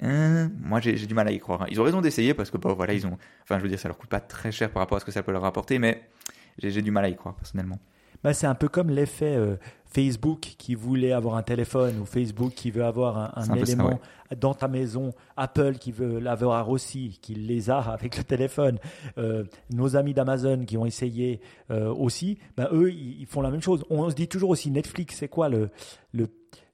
Hein, moi, j'ai du mal à y croire. Ils ont raison d'essayer parce que, bon, voilà, ils ont, enfin, je veux dire, ça leur coûte pas très cher par rapport à ce que ça peut leur apporter, mais j'ai du mal à y croire personnellement. Bah, c'est un peu comme l'effet euh, Facebook qui voulait avoir un téléphone ou Facebook qui veut avoir un, élément dans ta maison, Apple qui veut l'avoir aussi, qui les a avec le téléphone, euh, nos amis d'Amazon qui ont essayé euh, aussi, bah, eux, ils, font la même chose. On se dit toujours aussi Netflix, c'est quoi le, le,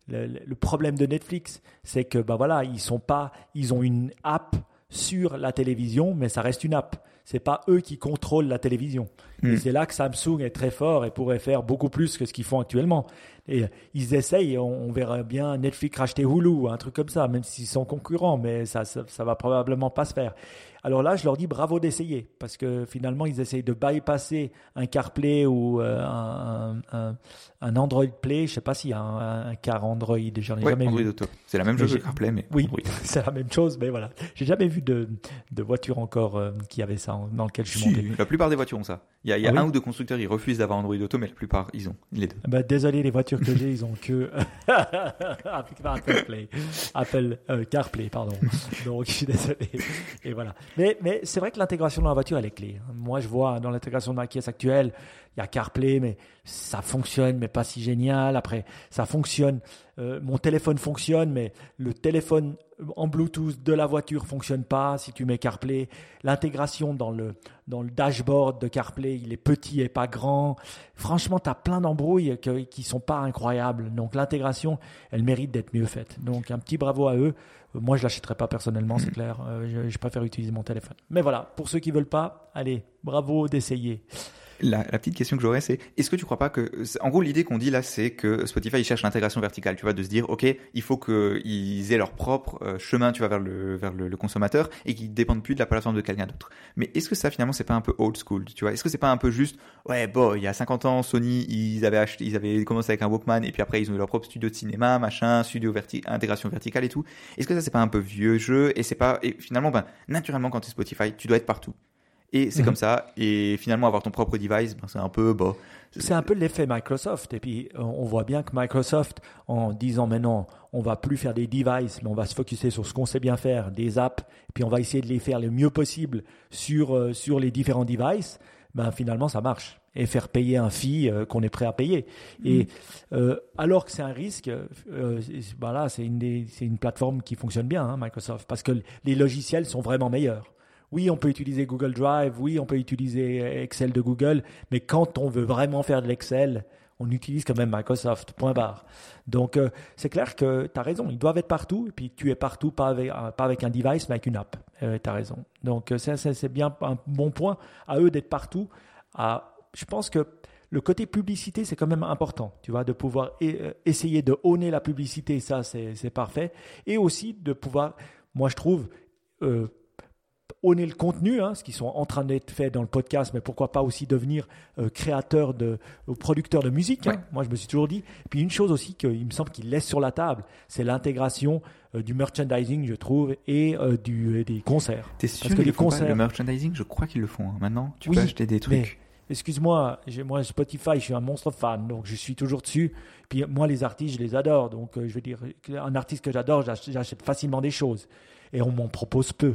le, problème de Netflix? C'est que bah, voilà, ils, sont pas, ils ont une app sur la télévision, mais ça reste une app c'est pas eux qui contrôlent la télévision. Et hmm. c'est là que Samsung est très fort et pourrait faire beaucoup plus que ce qu'ils font actuellement. Et ils essayent, on, verra bien Netflix racheter Hulu, un truc comme ça, même s'ils sont concurrents, mais ça, ça, ça, va probablement pas se faire. Alors là, je leur dis bravo d'essayer, parce que finalement, ils essayent de bypasser un CarPlay ou euh, un, un, Android Play. Je sais pas s'il y a un, car Android, j'en ai jamais vu. C'est la même chose que CarPlay, mais oui, c'est la même chose, mais voilà. J'ai jamais vu de, de voiture encore euh, qui avait ça dans lequel je suis monté. La plupart des voitures ont ça. Il y a, il y a ah un ou deux constructeurs, ils refusent d'avoir Android Auto, mais la plupart, ils ont les deux. Bah, désolé, les voitures que j'ai, ils ont que Apple Play, Apple euh, CarPlay, pardon. Donc, je suis désolé. Et voilà. Mais, mais c'est vrai que l'intégration dans la voiture, elle est clé. Moi, je vois dans l'intégration de ma caisse actuelle, y a CarPlay, mais ça fonctionne, mais pas si génial. Après, ça fonctionne. Euh, mon téléphone fonctionne, mais le téléphone en Bluetooth de la voiture fonctionne pas si tu mets CarPlay. L'intégration dans le, dans le dashboard de CarPlay, il est petit et pas grand. Franchement, tu as plein d'embrouilles qui sont pas incroyables. Donc l'intégration, elle mérite d'être mieux faite. Donc un petit bravo à eux. Moi, je l'achèterai pas personnellement, c'est clair. Euh, je, préfère utiliser mon téléphone. Mais voilà, pour ceux qui veulent pas, allez, bravo d'essayer. La, petite question que j'aurais, c'est est-ce que tu crois pas que, en gros, l'idée qu'on dit là, c'est que Spotify il cherche l'intégration verticale, tu vois, de se dire, ok, il faut qu'ils aient leur propre euh, chemin, tu vois, vers le vers le, consommateur et qu'ils dépendent plus de la plateforme de quelqu'un d'autre. Mais est-ce que ça finalement c'est pas un peu old school, tu vois? Est-ce que c'est pas un peu juste, ouais, bon, il y a 50 ans, Sony, ils avaient acheté, ils avaient commencé avec un Walkman et puis après ils ont eu leur propre studio de cinéma, machin, studio verti intégration verticale et tout. Est-ce que ça c'est pas un peu vieux jeu et c'est pas et finalement, ben naturellement quand tu es Spotify, tu dois être partout. Et c'est mhm. comme ça. Et finalement, avoir ton propre device, ben, c'est un peu. Bon, c'est un peu l'effet Microsoft. Et puis, on voit bien que Microsoft, en disant maintenant, on va plus faire des devices, mais on va se focuser sur ce qu'on sait bien faire, des apps, et puis on va essayer de les faire le mieux possible sur, euh, sur les différents devices, ben, finalement, ça marche. Et faire payer un fee euh, qu'on est prêt à payer. Et mhm. euh, alors que c'est un risque, ben là, c'est une, une plateforme qui fonctionne bien, hein, Microsoft, parce que les logiciels sont vraiment meilleurs. Oui, on peut utiliser Google Drive, oui, on peut utiliser Excel de Google, mais quand on veut vraiment faire de l'Excel, on utilise quand même Microsoft, point barre. Donc, euh, c'est clair que tu as raison, ils doivent être partout, et puis tu es partout, pas avec, euh, un device, mais avec une app. Euh, tu as raison. Donc, c'est bien un bon point à eux d'être partout. À, je pense que le côté publicité, c'est quand même important, tu vois, de pouvoir essayer de honner la publicité, ça, c'est parfait. Et aussi de pouvoir, moi, je trouve, honner le contenu, hein, ce qui sont en train d'être fait dans le podcast, mais pourquoi pas aussi devenir euh, créateur de, producteur de musique. Hein. Moi, je me suis toujours dit. Puis une chose aussi qu'il me semble qu'il laisse sur la table, c'est l'intégration euh, du merchandising, je trouve, et euh, du, des concerts. T'es sûr que les concerts, le merchandising, je crois qu'ils le font hein. maintenant. Tu peux acheter des trucs. excuse-moi, moi Spotify, je suis un monstre fan, donc je suis toujours dessus. Puis moi, les artistes, je les adore. Donc, je veux dire, un artiste que j'adore, j'achète facilement des choses. Et on m'en propose peu.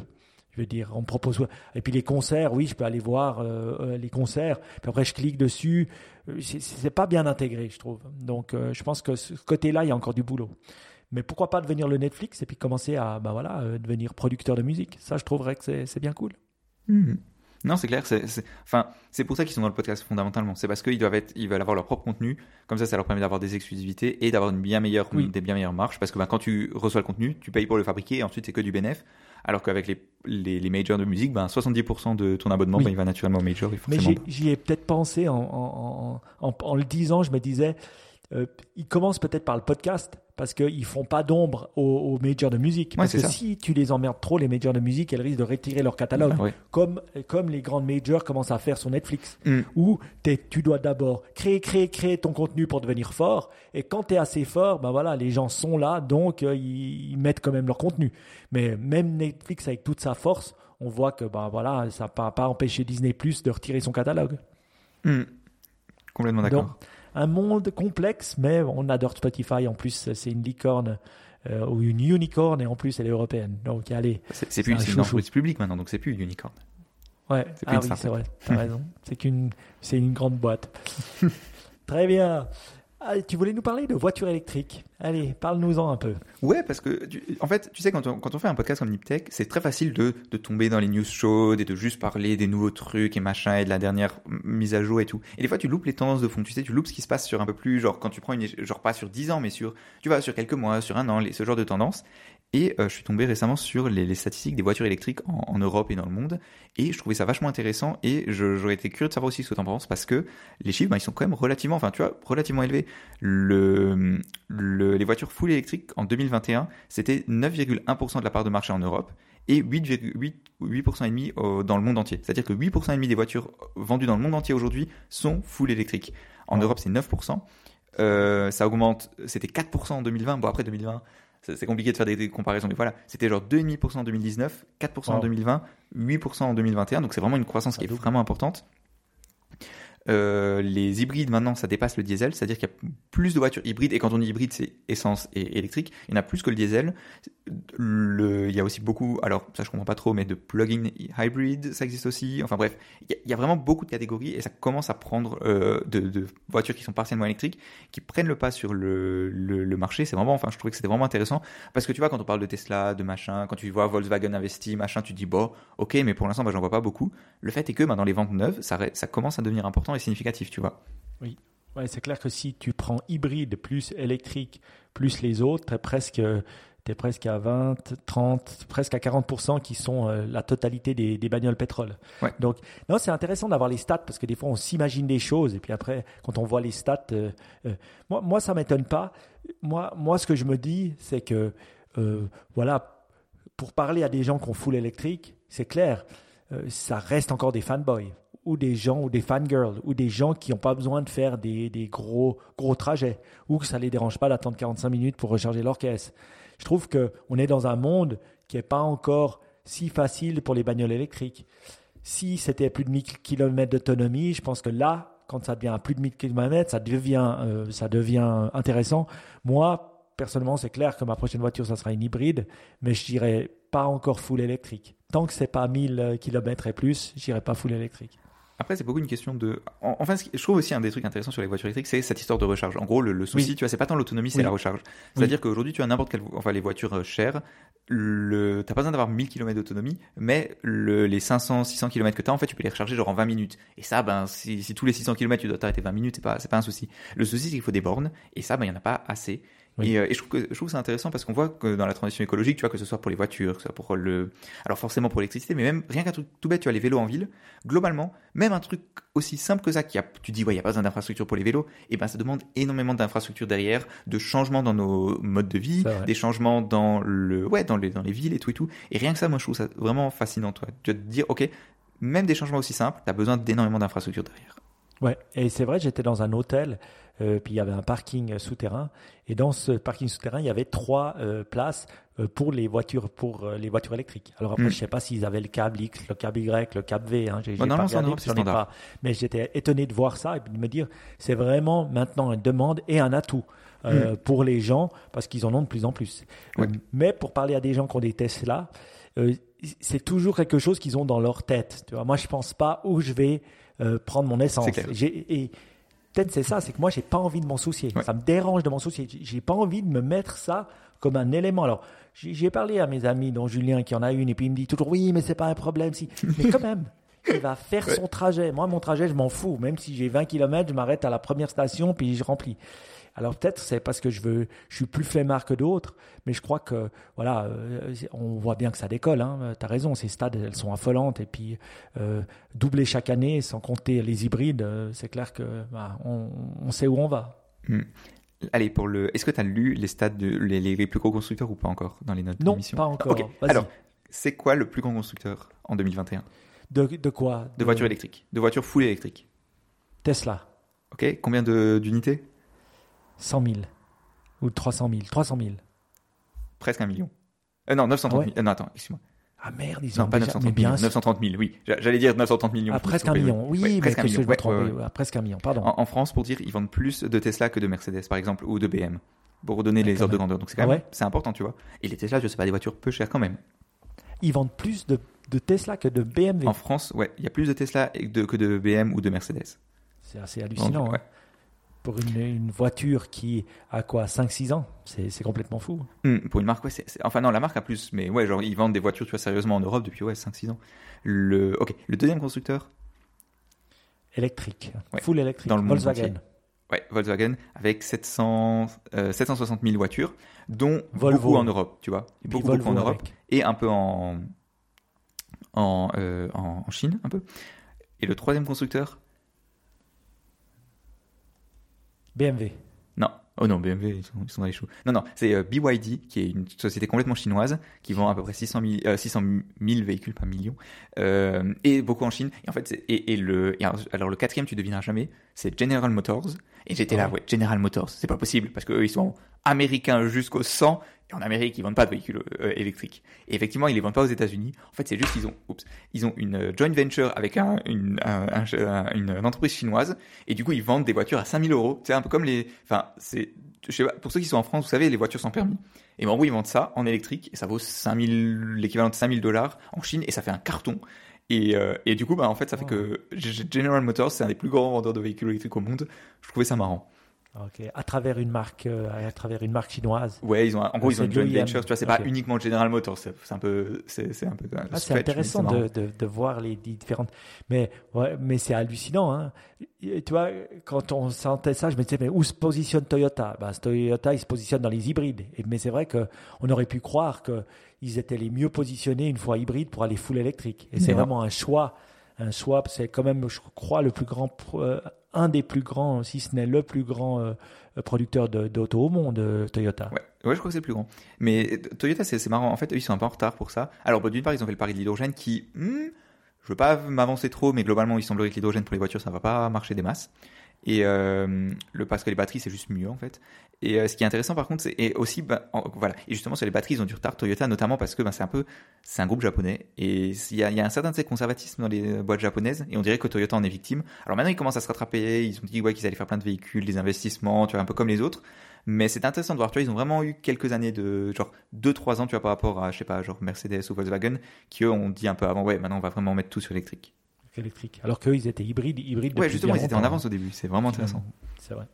Je veux dire, on propose. Et puis les concerts, oui, je peux aller voir euh, euh, les concerts. Puis après, je clique dessus. Euh, c'est pas bien intégré, je trouve. Donc, je pense que ce côté-là, il y a encore du boulot. Mais pourquoi pas devenir le Netflix et puis commencer à, bah voilà, devenir producteur de musique. Ça, je trouverais que c'est bien cool. Mmh. Non, c'est clair. C'est, enfin, c'est pour ça qu'ils sont dans le podcast fondamentalement. C'est parce qu'ils doivent être, ils veulent avoir leur propre contenu. Comme ça, ça leur permet d'avoir des exclusivités et d'avoir une bien meilleure, des bien meilleures marches. Parce que ben, quand tu reçois le contenu, tu payes pour le fabriquer et ensuite c'est que du bénéf. Alors qu'avec les, les, les, majors de musique, ben 70% de ton abonnement, ben, il va naturellement au major. Mais j'y ai peut-être pensé en, en, en, en, le disant. Je me disais, euh, ils commencent peut-être par le podcast parce qu'ils font pas d'ombre aux, majors de musique. parce que si tu les emmerdes trop, les majors de musique, elles risquent de retirer leur catalogue. Comme, comme les grandes majors commencent à faire sur Netflix. Mm. Où tu dois d'abord créer, créer, créer ton contenu pour devenir fort. Et quand tu es assez fort, ben voilà, les gens sont là, donc euh, ils, mettent quand même leur contenu. Mais même Netflix, avec toute sa force, on voit que ben voilà, ça n'a pas, empêché Disney Plus de retirer son catalogue. Mm. Complètement d'accord un monde complexe, mais on adore Spotify. En plus, c'est une licorne euh, ou une unicorn et en plus, elle est européenne. Donc, allez. C'est plus une entreprise publique maintenant, donc c'est plus une unicorn. Ouais, ah oui, c'est vrai, t'as raison. C'est qu'une, c'est une grande boîte. Très bien. Ah, tu voulais nous parler de voitures électriques. Allez, parle-nous-en un peu. Ouais, parce que, en fait, tu sais, quand on, quand on fait un podcast comme Niptech, c'est très facile de, de, tomber dans les news chaudes et de juste parler des nouveaux trucs et machin et de la dernière mise à jour et tout. Et des fois, tu loupes les tendances de fond. Tu sais, tu loupes ce qui se passe sur un peu plus, genre, quand tu prends une, genre pas sur 10 ans, mais sur, tu vois, sur quelques mois, sur un an, ce genre de tendance. Et euh, je suis tombé récemment sur les, statistiques des voitures électriques en, Europe et dans le monde. Et je trouvais ça vachement intéressant. Et j'aurais été curieux de savoir aussi ce que tu en penses. Parce que les chiffres, ben, ils sont quand même relativement, enfin, tu vois, relativement élevés. Le, les voitures full électriques en 2021, c'était 9,1% de la part de marché en Europe et 8,8% et demi dans le monde entier. C'est-à-dire que 8% et demi des voitures vendues dans le monde entier aujourd'hui sont full électriques. En Europe, c'est 9%. Euh, ça augmente, c'était 4% en 2020. Bon, après 2020, c'est compliqué de faire des, comparaisons, mais voilà, c'était genre 2,5% en 2019, 4% en 2020, 8% en 2021, donc c'est vraiment une croissance qui est vraiment importante. Euh, les hybrides maintenant, ça dépasse le diesel, c'est-à-dire qu'il y a plus de voitures hybrides. Et quand on dit hybride, c'est essence et électrique. Il y en a plus que le diesel. Il y a aussi beaucoup, alors ça je comprends pas trop, mais de plug-in hybrid, ça existe aussi. Enfin bref, il y, a, vraiment beaucoup de catégories et ça commence à prendre euh, de, voitures qui sont partiellement électriques, qui prennent le pas sur le, marché. C'est vraiment, enfin je trouvais que c'était vraiment intéressant parce que tu vois quand on parle de Tesla, de machin, quand tu vois Volkswagen investi, machin, tu dis bon, ok, mais pour l'instant bah, j'en vois pas beaucoup. Le fait est que bah, dans les ventes neuves, ça commence à devenir important et significatif, tu vois. Oui. Ouais, c'est clair que si tu prends hybride plus électrique plus les autres, tu es presque, es presque à 20, 30, presque à 40% qui sont euh, la totalité des, des bagnoles pétrole. Donc, non, c'est intéressant d'avoir les stats parce que des fois on s'imagine des choses et puis après, quand on voit les stats, euh, euh, moi, moi, ça m'étonne pas. Moi, moi, ce que je me dis, c'est que, voilà, pour parler à des gens qui ont full électrique, c'est clair, ça reste encore des fanboys ou des gens ou des fangirls ou des gens qui n'ont pas besoin de faire des, gros, gros trajets ou que ça les dérange pas d'attendre 45 minutes pour recharger leur caisse. Je trouve qu'on est dans un monde qui n'est pas encore si facile pour les bagnoles électriques. Si c'était plus de 1000 km d'autonomie, je pense que là, quand ça devient à plus de 1000 km, ça devient, euh, ça devient intéressant. Moi, personnellement, c'est clair que ma prochaine voiture, ça sera une hybride, mais je dirais pas encore full électrique. Tant que c'est pas 1000 km et plus, j'irai pas full électrique. Après, c'est beaucoup une question de. Enfin, je trouve aussi un des trucs intéressants sur les voitures électriques, c'est cette histoire de recharge. En gros, le, souci, tu vois, c'est pas tant l'autonomie, c'est la recharge. C'est-à-dire qu'aujourd'hui, tu as n'importe quelle. Enfin, les voitures euh, chères, le... t'as pas besoin d'avoir 1000 km d'autonomie, mais le... les 500, 600 km que tu as, en fait, tu peux les recharger genre en 20 minutes. Et ça, ben, si, si tous les 600 km, tu dois t'arrêter 20 minutes, c'est pas, pas un souci. Le souci, c'est qu'il faut des bornes, et ça, ben, il y en a pas assez. Euh, et, je trouve que je trouve c'est intéressant parce qu'on voit que dans la transition écologique, tu vois que ce soit pour les voitures, que ce soit pour le, alors forcément pour l'électricité, mais même rien qu'un truc tout bête, tu vois les vélos en ville. Globalement, même un truc aussi simple que ça, qui a, tu dis ouais, il y a pas besoin d'infrastructure pour les vélos, et ben ça demande énormément d'infrastructures derrière, de changements dans nos modes de vie, des changements dans le, ouais, dans les dans les villes et tout et tout. Et rien que ça, moi je trouve ça vraiment fascinant, toi. Tu vas te dire ok, même des changements aussi simples, tu as besoin d'énormément d'infrastructures derrière. Ouais, et c'est vrai, j'étais dans un hôtel euh, puis il y avait un parking souterrain. Et dans ce parking souterrain, il y avait trois euh, places pour les voitures pour les voitures électriques. Alors après, je hmm. je sais pas s'ils avaient le câble X, le câble Y, le câble V. Hein. J'ai, pas regardé, pas. Mais j'étais étonné de voir ça et de me dire, c'est vraiment maintenant une demande et un atout. Hmm. pour les gens parce qu'ils en ont de plus en plus. mais pour parler à des gens qui ont des Tesla, c'est toujours quelque chose qu'ils ont dans leur tête. Tu vois, moi, je pense pas où je vais prendre mon essence. Et peut-être c'est ça, c'est que moi, j'ai pas envie de m'en soucier. Ça me dérange de m'en soucier. J'ai pas envie de me mettre ça comme un élément. Alors, j'ai parlé à mes amis, dont Julien qui en a une, et puis il me dit toujours oui, mais c'est pas un problème. Si. Mais quand même, il va faire son trajet. Moi, mon trajet, je m'en fous. Même si j'ai 20 km, je m'arrête à la première station, puis je remplis. Alors peut-être c'est parce que je veux, je suis plus flemmard que d'autres, mais je crois que voilà, euh, on voit bien que ça décolle. Hein. Tu as raison, ces stades elles sont affolantes et puis euh, doubler chaque année, sans compter les hybrides, euh, c'est clair que bah, on, sait où on va. Hmm. Allez, pour le, est-ce que tu as lu les stades de les, les, plus gros constructeurs ou pas encore dans les notes Non, pas encore. Alors, c'est quoi le plus grand constructeur en 2021 de, de, quoi? De, voitures électriques, de voitures full électriques. Tesla. Ok, combien d'unités? 100 000 ou 300 000 300 000 Presque un million. Euh, non, 930 000. Euh, non, attends, excuse-moi. Ah merde, ils ont non, pas 930 000, 930 000, oui. J'allais dire 930 millions. Ah, presque un million, oui, presque, un million. Ouais, presque un million, pardon. En, France, pour dire, ils vendent plus de Tesla que de Mercedes, par exemple, ou de BM, pour redonner les ordres de grandeur. Donc c'est quand même, c'est important, tu vois. Et les Tesla, je sais pas, des voitures peu chères quand même. Ils vendent plus de, de Tesla que de BMW. En France, ouais, il y a plus de Tesla que de BM ou de Mercedes. C'est assez hallucinant. hein pour une, voiture qui a quoi 5-6 ans? C'est complètement fou. Hmm, pour une marque, ouais, enfin non, la marque a plus, mais ouais, genre ils vendent des voitures, tu vois, sérieusement en Europe depuis ouais, 5-6 ans. Le, ok, le deuxième constructeur? Électrique, full électrique, dans le Volkswagen. Ouais, Volkswagen avec 700, 760 000 voitures, dont beaucoup en Europe, tu vois. beaucoup, en Europe et un peu en, en, euh, en Chine, un peu. Et le troisième constructeur, BMW. Non. Oh non, BMW, ils sont, ils sont dans les choux. Non, non, c'est euh, BYD, qui est une société complètement chinoise, qui vend à peu près 600 000, 600 000 véhicules, pas millions, euh, et beaucoup en Chine. Et en fait, et, et, le, alors le quatrième, tu devineras jamais, c'est General Motors. Et j'étais là, ouais, General Motors, c'est pas possible, parce qu'eux, ils sont américains jusqu'au 100, en Amérique, ils vendent pas de véhicules euh, électriques. Et effectivement, ils les vendent pas aux États-Unis. En fait, c'est juste qu'ils ont, oups, ils ont une euh, joint venture avec un, une, une, entreprise chinoise. Et du coup, ils vendent des voitures à 5000 euros. C'est un peu comme les, enfin, c'est, je sais pas, pour ceux qui sont en France, vous savez, les voitures sans permis. Et ben, en gros, ils vendent ça en électrique et ça vaut 5000, l'équivalent de 5000 dollars en Chine et ça fait un carton. Et, euh, et, du coup, bah, en fait, ça fait que General Motors, c'est un des plus grands vendeurs de véhicules électriques au monde. Je trouvais ça marrant. Ok, à travers une marque, euh, à travers une marque chinoise. Ouais, ils ont, en gros, ils ont une joint venture. Tu vois, c'est pas uniquement General Motors. C'est un peu, c'est un peu. Ah, c'est intéressant de, de, de, voir les différentes. Mais ouais, mais c'est hallucinant. Hein. tu vois, quand on sentait ça, je me disais, mais où se positionne Toyota? Ben, Toyota, il se positionne dans les hybrides. Et, mais c'est vrai que on aurait pu croire que ils étaient les mieux positionnés une fois hybrides pour aller full électrique. Et c'est vraiment un choix, un choix. C'est quand même, je crois, le plus grand. Euh, un des plus grands, si ce n'est le plus grand euh, producteur d'auto au monde, euh, Toyota. Ouais. je crois que c'est le plus grand. Mais Toyota, c'est marrant. En fait, eux, ils sont un peu en retard pour ça. Alors, d'une part, ils ont fait le pari de l'hydrogène qui, hmm, je veux pas m'avancer trop, mais globalement, il semblerait que l'hydrogène pour les voitures, ça va pas marcher des masses. Et euh, parce que les batteries, c'est juste mieux en fait. Et euh, ce qui est intéressant par contre, c'est aussi bah, voilà. Et justement sur les batteries, ils ont du retard Toyota notamment parce que bah, c'est un peu c'est un groupe japonais et il y a, un certain conservatisme dans les boîtes japonaises et on dirait que Toyota en est victime. Alors maintenant ils commencent à se rattraper, ils ont dit ouais qu'ils allaient faire plein de véhicules, des investissements, tu vois un peu comme les autres. Mais c'est intéressant de voir, tu ils ont vraiment eu quelques années de genre 2-3 ans, tu vois, par rapport à, je sais pas, genre Mercedes ou Volkswagen, qui eux ont dit un peu avant, ouais, maintenant on va vraiment mettre tout sur l'électrique électrique. Alors qu'eux, ils étaient hybrides. hybrides ouais, justement, ils étaient en avance au début. C'est vraiment intéressant. C'est vrai.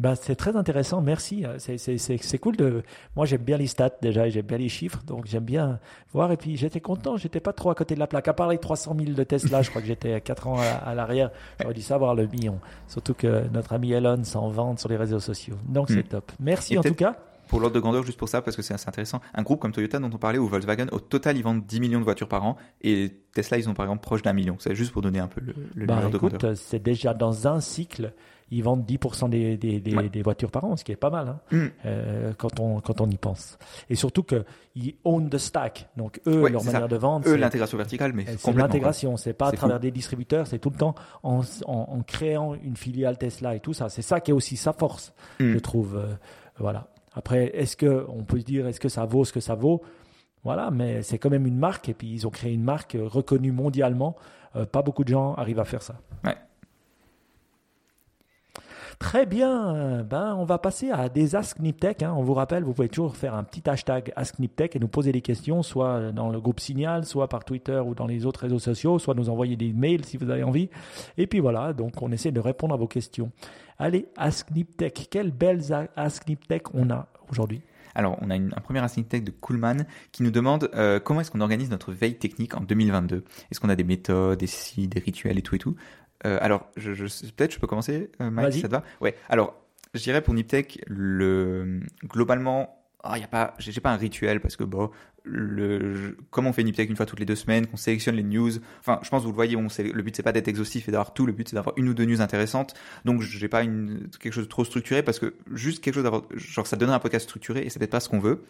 Ben, c'est très intéressant, merci. C'est cool de. Moi, j'aime bien les stats déjà, j'aime bien les chiffres, donc j'aime bien voir. Et puis, j'étais content, j'étais pas trop à côté de la plaque. À part les 300 000 de Tesla, je crois que j'étais à 4 ans à, l'arrière. J'aurais dû savoir le million. Surtout que notre ami Elon s'en vante sur les réseaux sociaux. Donc, c'est hmm. top. Merci en tout cas pour l'ordre de grandeur, juste pour ça, parce que c'est assez intéressant, un groupe comme Toyota dont on parlait ou Volkswagen, au total, ils vendent 10 millions de voitures par an et Tesla, ils ont par exemple proche d'un million. C'est juste pour donner un peu le, le bah, de grandeur. C'est déjà dans un cycle, ils vendent 10% des, des, des, voitures par an, ce qui est pas mal hein, mm. euh, quand, on, quand on y pense. Et surtout qu'ils own the stack. Donc eux, leur manière de vendre. Eux, l'intégration verticale, mais c'est l'intégration. C'est pas à travers des distributeurs, c'est tout le temps en, en, créant une filiale Tesla et tout ça. C'est ça qui est aussi sa force, mm. je trouve. Euh, voilà. Après, est-ce que on peut dire, est-ce que ça vaut ce que ça vaut? Voilà, mais c'est quand même une marque et puis ils ont créé une marque reconnue mondialement. pas beaucoup de gens arrivent à faire ça. Très bien, ben, on va passer à des Ask Niptech. Hein. On vous rappelle, vous pouvez toujours faire un petit hashtag Ask Niptech et nous poser des questions, soit dans le groupe Signal, soit par Twitter ou dans les autres réseaux sociaux, soit nous envoyer des mails si vous avez envie. Et puis voilà, donc on essaie de répondre à vos questions. Allez, Ask Niptech, quelles belles Ask Niptech on a aujourd'hui? Alors, on a un premier Ask Niptech de Coolman qui nous demande euh, comment est-ce qu'on organise notre veille technique en 2022. Est-ce qu'on a des méthodes, des des rituels et tout et tout? Alors, je, je peut-être je peux commencer, euh, Mike, si ça te va? Ouais. Alors, je dirais pour Niptech, le globalement, ah, y a pas, j'ai pas un rituel parce que bon, le, comme on fait Niptech une fois toutes les deux semaines, qu'on sélectionne les news. Enfin, je pense que vous le voyez, on le but c'est pas d'être exhaustif et d'avoir tout. Le but c'est d'avoir une ou deux news intéressantes. Donc, j'ai pas une quelque chose de trop structuré parce que juste quelque chose d'avoir, genre ça donnerait un podcast structuré et c'est peut-être pas ce qu'on veut.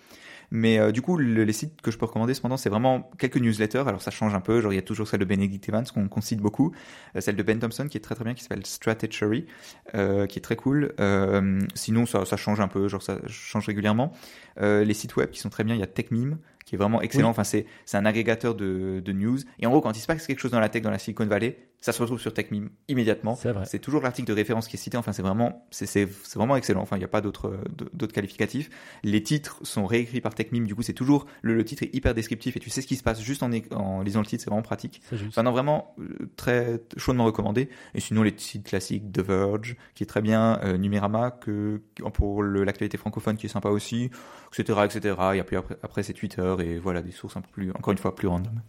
Mais euh, du coup, les sites que je peux recommander cependant, c'est vraiment quelques newsletters. Alors ça change un peu. Genre il y a toujours celle de Benedict Evans qu'on cite beaucoup, euh, celle de Ben Thompson qui est très très bien, qui s'appelle Strategy, euh, qui est très cool. Euh, sinon ça, ça change un peu, genre ça change régulièrement. les sites web qui sont très bien, il y a TechMeme qui est vraiment excellent. Enfin, c'est, c'est un agrégateur de, de news. Et en gros, quand il se passe quelque chose dans la tech, dans la Silicon Valley, ça se retrouve sur TechMeme immédiatement. C'est toujours l'article de référence qui est cité. Enfin, c'est vraiment, c'est, vraiment excellent. Enfin, il n'y a pas d'autres, d'autres qualificatifs. Les titres sont réécrits par TechMeme. Du coup, c'est toujours, le, le, titre est hyper descriptif et tu sais ce qui se passe juste en, en lisant le titre. C'est vraiment pratique. Enfin, non, vraiment, euh, très chaudement recommandé. Et sinon, les sites classiques, The Verge, qui est très bien, euh, Numérama, que, pour l'actualité francophone, qui est sympa aussi, etc., etc. Et puis après, après c'est Twitter et voilà, des sources un peu plus, encore une fois, plus random.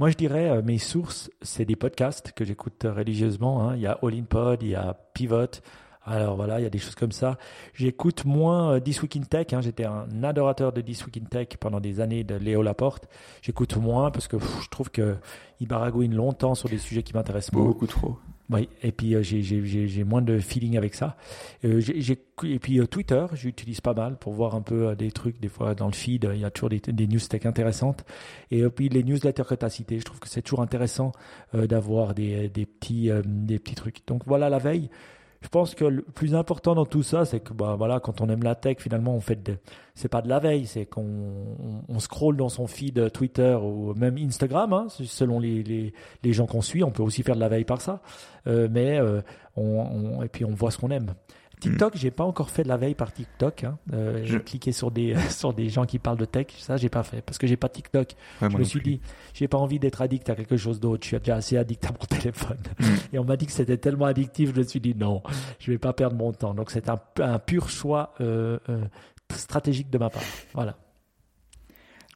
Moi, je dirais, euh, mes sources, c'est des podcasts que j'écoute religieusement. Hein. Il y a All In Pod, il y a Pivot. Alors voilà, il y a des choses comme ça. J'écoute moins euh, This Week in Tech. Hein. J'étais un adorateur de This Week in Tech pendant des années de Léo Laporte. J'écoute moins parce que je trouve qu'il baragouine longtemps sur des sujets qui m'intéressent beaucoup trop. Oui, et puis euh, j'ai moins de feeling avec ça. Euh, et puis euh, Twitter, j'utilise pas mal pour voir un peu des trucs. Des fois, dans le feed, il y a toujours des, des news tech intéressantes. Et puis les newsletters que tu as cités, je trouve que c'est toujours intéressant d'avoir des, petits trucs. Donc voilà la veille je pense que le plus important dans tout ça, c'est que bah, voilà, quand on aime la tech, finalement, on fait de, c'est pas de la veille, c'est qu'on on, scrolle dans son feed Twitter ou même Instagram, hein, selon les, les, gens qu'on suit, on peut aussi faire de la veille par ça, euh, mais euh, on, et puis on voit ce qu'on aime. TikTok, j'ai pas encore fait de la veille par TikTok. Hein. Euh, j'ai cliqué sur des sur des gens qui parlent de tech, ça j'ai pas fait parce que j'ai pas TikTok. je me suis dit, j'ai pas envie d'être addict à quelque chose d'autre. Je suis déjà assez addict à mon téléphone. Mm. Et on m'a dit que c'était tellement addictif, je me suis dit non, je vais pas perdre mon temps. Donc c'est un, un pur choix euh, euh, stratégique de ma part. Voilà.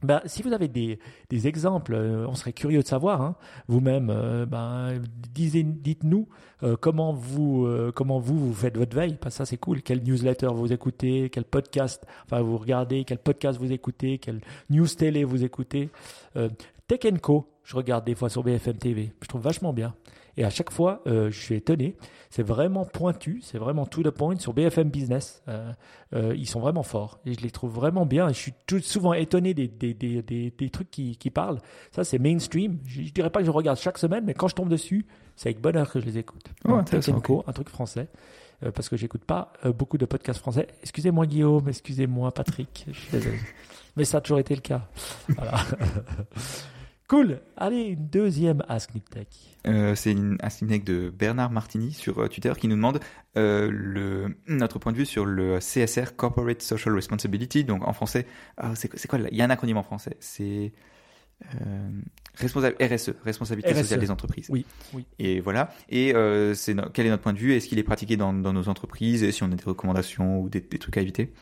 Ben, si vous avez des, des exemples, euh, on serait curieux de savoir. Hein, vous-même, euh, ben, dites-nous euh, comment vous comment vous, vous faites votre veille. Parce que ça c'est cool. Quel newsletter vous écoutez, quel podcast, enfin vous regardez, quel podcast vous écoutez, quel news télé vous écoutez. Tech Co, je regarde des fois sur BFM TV. Je trouve vachement bien. Et à chaque fois, euh, je suis étonné. C'est vraiment pointu, c'est vraiment to the point sur BFM Business. Euh, euh, ils sont vraiment forts et je les trouve vraiment bien. Et je suis tout souvent étonné des, des, des, des, des trucs qui, qui, parlent. Ça, c'est mainstream. Je, ne dirais pas que je regarde chaque semaine, mais quand je tombe dessus, c'est avec bonheur que je les écoute. Oh, un truc français. Parce que j'écoute pas beaucoup de podcasts français. Excusez-moi Guillaume, excusez-moi Patrick, je suis désolé. Mais ça a toujours été le cas. Voilà. Cool. Allez, une deuxième Ask. Euh, c'est une Ask Tech de Bernard Martini sur euh, Twitter qui nous demande euh, le, notre point de vue sur le CSR, Corporate Social Responsibility. Donc en français, ah, c'est quoi Il y a un acronyme en français. C'est euh, responsable RSE, responsabilité sociale des entreprises. Oui, oui. Et voilà. Et euh, c'est quel est notre point de vue? Est-ce qu'il est pratiqué dans, dans, nos entreprises? Et si on a des recommandations ou des, des trucs à éviter?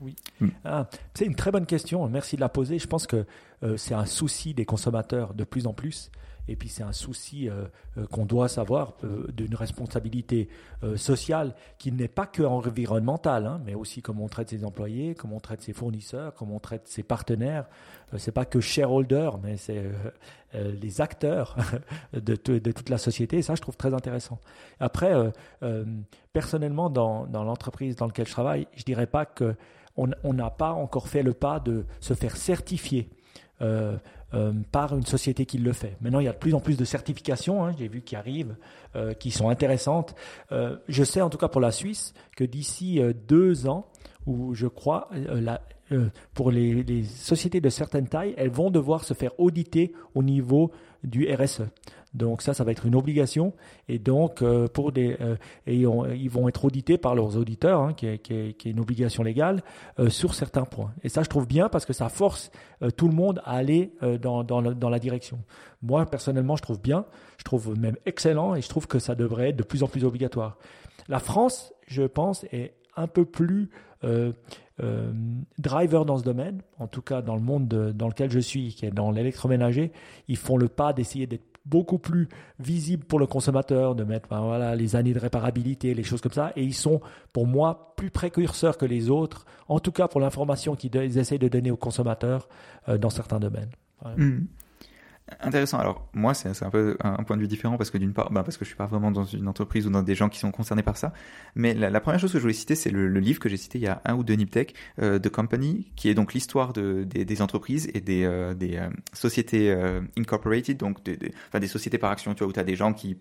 Oui. Hmm. Ah, c'est une très bonne question. Merci de la poser. Je pense que euh, c'est un souci des consommateurs de plus en plus. Et puis c'est un souci euh, euh, qu'on doit savoir d'une responsabilité sociale qui n'est pas que environnementale, hein, mais aussi comment on traite ses employés, comment on traite ses fournisseurs, comment on traite ses partenaires. c'est pas que shareholder, mais c'est les acteurs de, de, toute la société. Et ça, je trouve très intéressant. Après, personnellement, dans, dans l'entreprise dans laquelle je travaille, je dirais pas que on n'a pas encore fait le pas de se faire certifier. Euh, euh, par une société qui le fait. Maintenant, il y a de plus en plus de certifications, hein, j'ai vu qui arrivent, euh, qui sont intéressantes. je sais en tout cas pour la Suisse que d'ici deux ans, où je crois, pour les, les, sociétés de certaines tailles, elles vont devoir se faire auditer au niveau du RSE. Donc ça, ça va être une obligation. Et donc, euh, pour des, euh, et ils vont être audités par leurs auditeurs, hein, qui, est, une obligation légale, euh, sur certains points. Et ça, je trouve bien parce que ça force tout le monde à aller dans, dans, la direction. Moi, personnellement, je trouve bien, je trouve même excellent, et je trouve que ça devrait être de plus en plus obligatoire. La France, je pense, est un peu plus driver dans ce domaine, en tout cas dans le monde dans lequel je suis, qui est dans l'électroménager, ils font le pas d'essayer d'être beaucoup plus visible pour le consommateur, de mettre ben voilà, les années de réparabilité, les choses comme ça. Et ils sont, pour moi, plus précurseurs que les autres, en tout cas pour l'information qu'ils essayent de donner aux consommateurs euh, dans certains domaines. Mmh. Intéressant. Alors moi, c'est un peu un point de vue différent parce que d'une part, bah parce que je suis pas vraiment dans une entreprise ou dans des gens qui sont concernés par ça. Mais la, première chose que je voulais citer, c'est le, livre que j'ai cité il y a un ou deux Niptech, euh, The Company, qui est donc l'histoire de, des, entreprises et des, euh, des euh, sociétés euh, incorporated, donc des, enfin, des sociétés par action, tu vois, où tu as des gens qui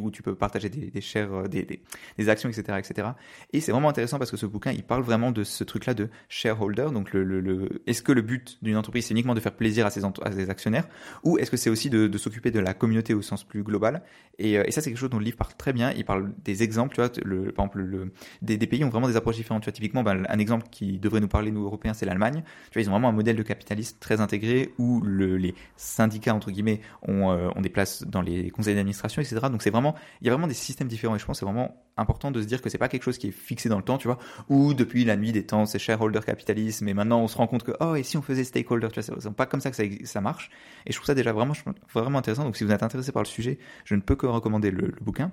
où tu peux partager des, shares, euh, des, actions, etc., etc. Et c'est vraiment intéressant parce que ce bouquin, il parle vraiment de ce truc-là de shareholder. Donc, est-ce que le but d'une entreprise, c'est uniquement de faire plaisir à ses, actionnaires, ou est-ce que c'est aussi de, s'occuper de la communauté au sens plus global? Et, euh, et, ça, c'est quelque chose dont le livre parle très bien. Il parle des exemples, tu vois, par exemple, le, des, pays ont vraiment des approches différentes. Typiquement, ben, un exemple qui devrait nous parler, nous, Européens, c'est l'Allemagne. Ils ont vraiment un modèle de capitalisme très intégré où le, les syndicats, entre guillemets, ont, euh, ont des places dans les conseils d'administration, etc. Donc, vraiment, il y a vraiment des systèmes différents et je pense c'est vraiment important de se dire que c'est pas quelque chose qui est fixé dans le temps, tu vois, ou depuis la nuit des temps, c'est shareholder capitalisme et maintenant on se rend compte que, oh, et si on faisait stakeholder, tu vois, c'est pas comme ça que ça, ça, marche. Et je trouve ça déjà vraiment, vraiment intéressant. Donc si vous êtes intéressé par le sujet, je ne peux que recommander le bouquin.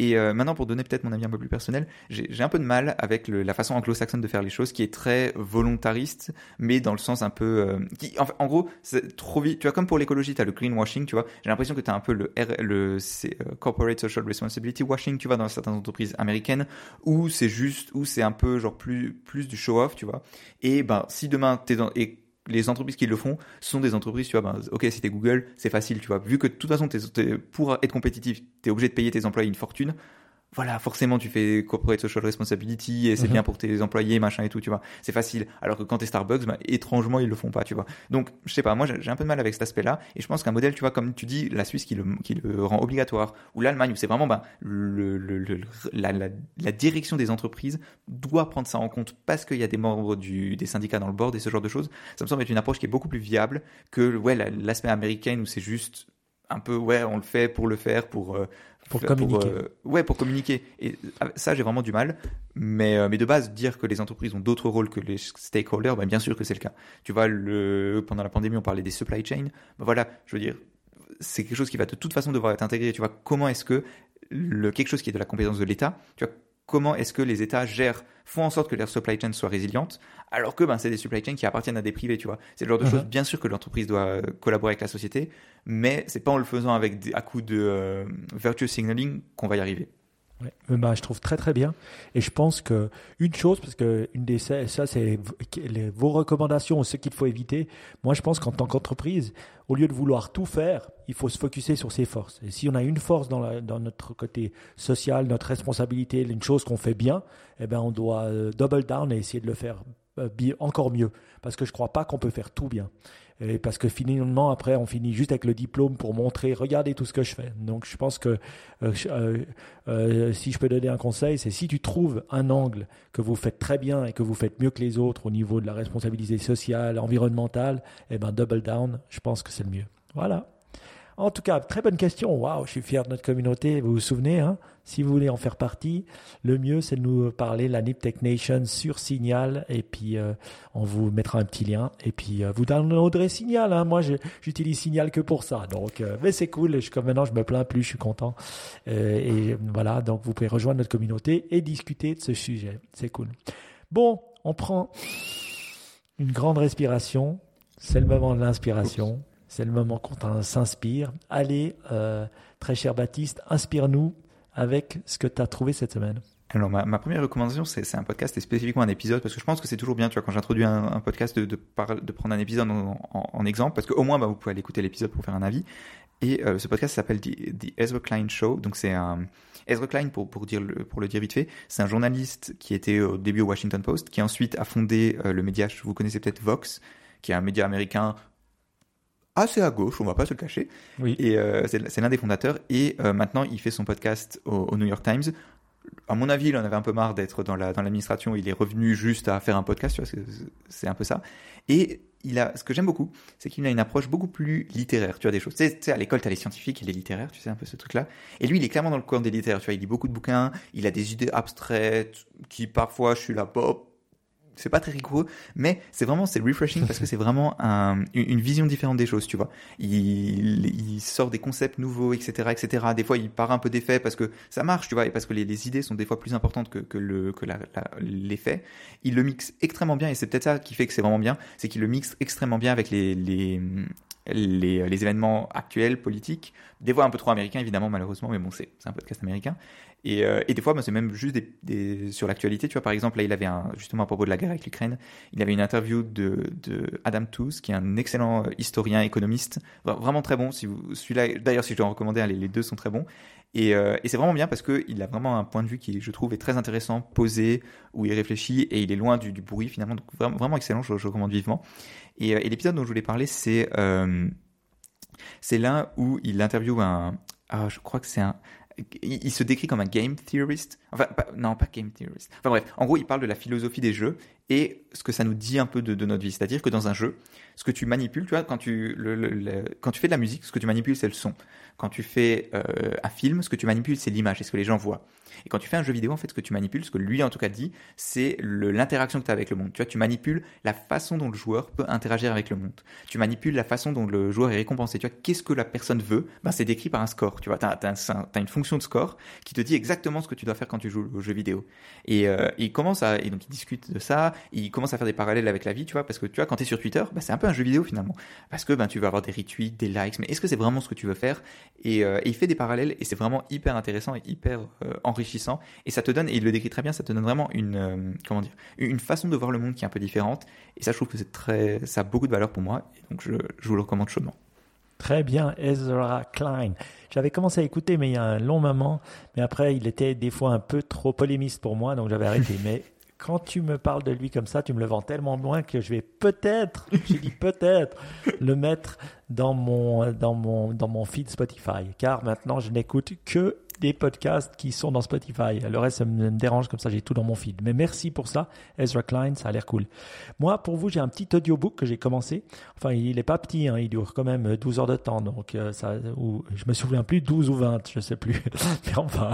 Et euh, maintenant, pour donner peut-être mon avis un peu plus personnel, j'ai un peu de mal avec la façon anglo-saxonne de faire les choses, qui est très volontariste, mais dans le sens un peu, euh, en, gros, c'est trop vite. Tu vois, comme pour l'écologie, tu as le greenwashing, tu vois. J'ai l'impression que tu as un peu le, euh, corporate social responsibility washing, tu vois, dans certaines entreprises américaines, où c'est juste, où c'est un peu genre plus du show off, tu vois. Et ben, si demain t'es dans et les entreprises qui le font sont des entreprises, tu vois, ben, ok, si t'es Google, c'est facile, tu vois. Vu que de toute façon, pour être compétitif, t'es obligé de payer tes employés une fortune voilà, forcément, tu fais corporate social responsibility et c'est mhm. bien pour tes employés, machin et tout, tu vois. C'est facile. Alors que quand t'es Starbucks, bah, étrangement, ils le font pas, tu vois. Donc, je sais pas, moi, j'ai un peu de mal avec cet aspect-là. Et je pense qu'un modèle, tu vois, comme tu dis, la Suisse qui le, qui le rend obligatoire, ou l'Allemagne, où c'est vraiment, bah, le, le, la, la, la, direction des entreprises doit prendre ça en compte parce qu'il y a des membres du, des syndicats dans le board et ce genre de choses. Ça me semble être une approche qui est beaucoup plus viable que, ouais, l'aspect américain où c'est juste un peu, ouais, on le fait pour le faire, pour, euh, pour communiquer. Euh, ouais, pour communiquer. Et euh, ça, j'ai vraiment du mal. Mais, euh, mais de base, dire que les entreprises ont d'autres rôles que les stakeholders, bah, bien sûr que c'est le cas. Tu vois, le, pendant la pandémie, on parlait des supply chains. Bah, voilà, je veux dire, c'est quelque chose qui va de toute façon devoir être intégré. Tu vois, comment est-ce que le, quelque chose qui est de la compétence de l'État, tu vois, comment est-ce que les États gèrent, font en sorte que leurs supply chains soient résilientes, alors que ben, c'est des supply chains qui appartiennent à des privés, tu vois. C'est le genre de uh-huh. choses, bien sûr que l'entreprise doit euh, collaborer avec la société, mais c'est pas en le faisant avec des, à coup de euh, virtuous signaling qu'on va y arriver. Ouais. Bah, je trouve très très bien. Et je pense que une chose, parce que une des ça, c'est vos recommandations, ce qu'il faut éviter. Moi, je pense qu'en tant qu'entreprise, au lieu de vouloir tout faire, il faut se focuser sur ses forces. Et si on a une force dans notre côté social, notre responsabilité, une chose qu'on fait bien, eh ben on doit euh, double down et essayer de le faire euh, encore mieux. Parce que je crois pas qu'on peut faire tout bien. Et parce que finalement, après, on finit juste avec le diplôme pour montrer, regardez tout ce que je fais. Donc, je pense que euh, euh, euh, si je peux donner un conseil, c'est si tu trouves un angle que vous faites très bien et que vous faites mieux que les autres au niveau de la responsabilité sociale, environnementale, eh ben double down. Je pense que c'est le mieux. Voilà. En tout cas, très bonne question. Waouh, je suis fier de notre communauté. Vous vous souvenez, hein si vous voulez en faire partie, le mieux c'est de nous parler la Nip Tech Nation sur Signal et puis euh, on vous mettra un petit lien et puis euh, vous downloaderez Signal. Hein. Moi, j'utilise Signal que pour ça. Donc, euh, mais c'est cool. Je, comme maintenant, je me plains plus, je suis content. et voilà, donc vous pouvez rejoindre notre communauté et discuter de ce sujet. C'est cool. Bon, on prend une grande respiration. C'est le moment de l'inspiration. C'est le moment qu'on s'inspire. Allez, euh, très cher Baptiste, inspire-nous avec ce que tu as trouvé cette semaine. Alors ma, première recommandation, c'est un podcast et spécifiquement un épisode, parce que je pense que c'est toujours bien, tu vois, quand j'introduis un, podcast, de, prendre un épisode en, exemple, parce qu'au moins, bah, vous pouvez aller écouter l'épisode pour faire un avis. Et ce podcast s'appelle The, Ezra Klein Show. Donc c'est un Ezra Klein, pour, le, pour le dire vite fait, c'est un journaliste qui était au début au Washington Post, qui ensuite a fondé le média, vous connaissez peut-être Vox, qui est un média américain assez à gauche, on va pas se le cacher. Oui. Et c'est l'un des fondateurs. Et maintenant, il fait son podcast au, New York Times à mon avis, il en avait un peu marre d'être dans l'administration. il est revenu juste à faire un podcast, c'est un peu ça. Et il a, ce que j'aime beaucoup, c'est qu'il a une approche beaucoup plus littéraire. Tu vois, des choses. Tu sais, à l'école, tu as les scientifiques et les littéraires, tu sais, un peu ce truc-là. Et lui, il est clairement dans le coin des littéraires. Tu vois, il lit beaucoup de bouquins, il a des idées abstraites qui parfois, je suis là, pop, c'est pas très rigoureux, mais c'est vraiment c'est refreshing parce que c'est vraiment une vision différente des choses, tu vois. Il, sort des concepts nouveaux, etc., etc. Des fois, il part un peu d'effet parce que ça marche, tu vois, et parce que les, idées sont des fois plus importantes que, que le que l'effet. il le mixe extrêmement bien et c'est peut-être ça qui fait que c'est vraiment bien, c'est qu'il le mixe extrêmement bien avec les, les les, les, événements actuels, politiques, des fois un peu trop américains évidemment malheureusement, mais bon c'est un podcast américain, et, euh, et des fois, c'est même juste sur l'actualité. Tu vois, par exemple, là, il avait justement à propos de la guerre avec l'Ukraine, il avait une interview de, de Adam Tooze, qui est un excellent euh, historien, économiste, vraiment très bon. Si vous, celui-là, d'ailleurs, si je dois en recommander, les, les deux sont très bons. Et, euh, et c'est vraiment bien parce qu'il a vraiment un point de vue qui, je trouve, est très intéressant, posé, où il réfléchit et il est loin du, bruit finalement. Donc vraiment, vraiment excellent, je, je recommande vivement. Et, et l'épisode dont je voulais parler, c'est euh, c'est l'un où il interviewe un, ah, je crois que c'est un, il, se décrit comme un game theorist. Enfin, non, pas game theorist. Enfin bref, en gros, il parle de la philosophie des jeux et ce que ça nous dit un peu de, notre vie. C'est-à-dire que dans un jeu, ce que tu manipules, tu vois, quand tu, quand tu fais de la musique, ce que tu manipules, c'est le son. Quand tu fais euh, un film, ce que tu manipules, c'est l'image, c'est ce que les gens voient. Et quand tu fais un jeu vidéo, en fait, ce que tu manipules, ce que lui en tout cas dit, c'est l'interaction que tu as avec le monde. Tu vois, tu manipules la façon dont le joueur peut interagir avec le monde. Tu manipules la façon dont le joueur est récompensé. Tu vois, qu'est-ce que la personne veut? Ben, C'est décrit par un score. Tu vois, tu as, une fonction de score qui te dit exactement ce que tu dois faire quand tu joues au jeu vidéo. Et euh, il commence à, et donc il discute de ça, il commence à faire des parallèles avec la vie, tu vois, parce que tu vois, quand tu es sur Twitter, ben, c'est un peu un jeu vidéo finalement. Parce que ben, tu vas avoir des retweets, des likes, mais est-ce que c'est vraiment ce que tu veux faire? Euh, et, il fait des parallèles et c'est vraiment hyper intéressant et hyper euh, enrichissant. Et ça te donne, et il le décrit très bien, ça te donne vraiment une, euh, comment dire, une façon de voir le monde qui est un peu différente. Et ça, je trouve que c'est très, ça a beaucoup de valeur pour moi. Et donc, je, je vous le recommande chaudement. Très bien, Ezra Klein. J'avais commencé à écouter, mais il y a un long moment. Mais après, il était des fois un peu trop polémiste pour moi, donc j'avais arrêté. mais quand tu me parles de lui comme ça, tu me le vends tellement loin que je vais peut-être, j'ai dit peut-être, le mettre dans mon, dans, mon, dans mon feed Spotify. Car maintenant, je n'écoute que des podcasts qui sont dans Spotify. Le reste, ça me dérange, comme ça j'ai tout dans mon feed. Mais merci pour ça, Ezra Klein, ça a l'air cool. Moi, pour vous, j'ai un petit audiobook que j'ai commencé. Enfin, il est pas petit, hein, il dure quand même 12 heures de temps. Donc, euh, ça, ou, je me souviens plus, 12 ou 20, je sais plus. Mais enfin,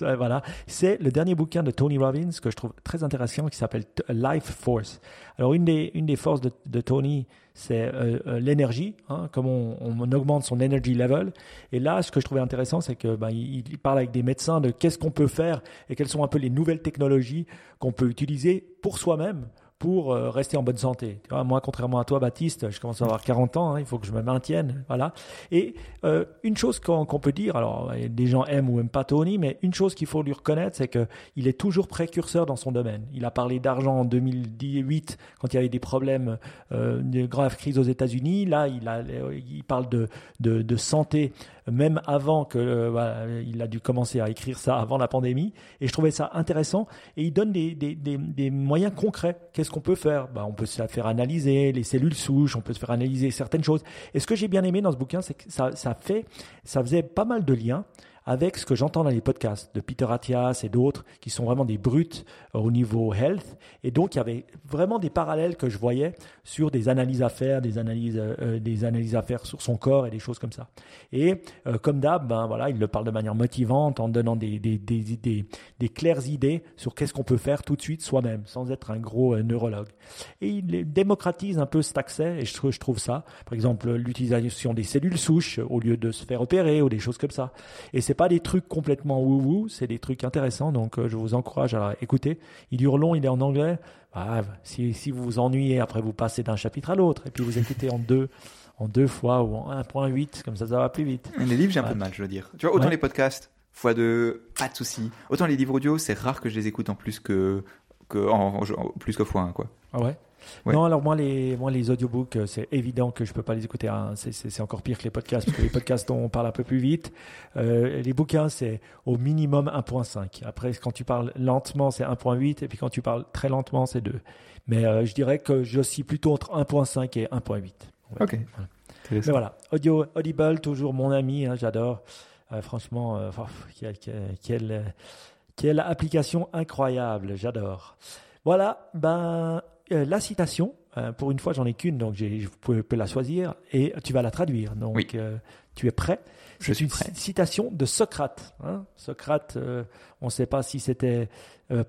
voilà. C'est le dernier bouquin de Tony Robbins que je trouve très intéressant qui s'appelle Life Force. Alors, une des, une des forces de Tony, c'est euh, euh, l'énergie, hein, comme on, augmente son energy level. Et là, ce que je trouvais intéressant, c'est que ben, il, parle avec des médecins de qu'est-ce qu'on peut faire et quelles sont un peu les nouvelles technologies qu'on peut utiliser pour soi-même pour euh, rester en bonne santé. Moi, contrairement à toi, Baptiste, je commence à avoir 40 ans, hein, il faut que je me maintienne. Voilà. Et euh, une chose qu'on peut dire, alors des gens aiment ou aiment pas Tony, mais une chose qu'il faut lui reconnaître, c'est qu'il est toujours précurseur dans son domaine. Il a parlé d'argent en 2018 quand il y avait des problèmes euh, de grave crise aux États-Unis. Là, il, parle de santé même avant que euh, il a dû commencer à écrire ça avant la pandémie. Et je trouvais ça intéressant. Et il donne des, des, des, des moyens concrets. Qu'est-ce qu'on peut faire? Bah, On peut se faire analyser les cellules souches, on peut se faire analyser certaines choses. Et ce que j'ai bien aimé dans ce bouquin, c'est que ça, ça, fait, ça faisait pas mal de liens avec ce que j'entends dans les podcasts de Peter Attias et d'autres qui sont vraiment des brutes euh, au niveau health. Et donc, il y avait vraiment des parallèles que je voyais sur des analyses à faire, des analyses, euh, euh, des analyses à faire sur son corps et des choses comme ça. Et comme d'hab, ben voilà, il le parle de manière motivante en donnant des, des, des, des, des claires idées sur qu'est-ce qu'on peut faire tout de suite soi-même, sans être un gros neurologue. Et il démocratise un peu cet accès, et je, je trouve ça. Par exemple, l'utilisation des cellules souches au lieu de se faire opérer ou des choses comme ça. Et c'est pas des trucs complètement wou-wou, c'est des trucs intéressants, donc euh, je vous encourage à écouter. Il dure long, il est en anglais. Ah, si, si vous vous ennuyez, après vous passez d'un chapitre à l'autre, et puis vous écoutez en deux, en deux fois ou en 1.8, comme ça, ça va plus vite. Les livres, j'ai un peu de mal, je veux dire. Tu vois, autant les podcasts, fois deux, pas de souci. Autant les livres audio, c'est rare que je les écoute en plus que, que en, plus que fois un, quoi. Ah ouais? Non, alors moi les, moi, les audiobooks, euh, c'est évident que je peux pas les écouter. Hein. C'est encore pire que les podcasts, parce que les podcasts, on parle un peu plus vite. Euh, les bouquins, c'est au minimum 1.5. Après, quand tu parles lentement, c'est 1.8, et puis quand tu parles très lentement, c'est 2. Mais euh, je dirais que j'oscille plutôt entre 1.5 et 1.8. Ok. Mais voilà, Audio, Audible, toujours mon ami, hein, j'adore. franchement, quelle, quelle application incroyable, j'adore. Voilà, ben euh, la citation, euh, pour une fois, j'en ai qu'une, donc je peux, la choisir et tu vas la traduire. Donc, euh, tu es prêt? C'est une citation de Socrate. Hein. Socrate, on ne sait pas si c'était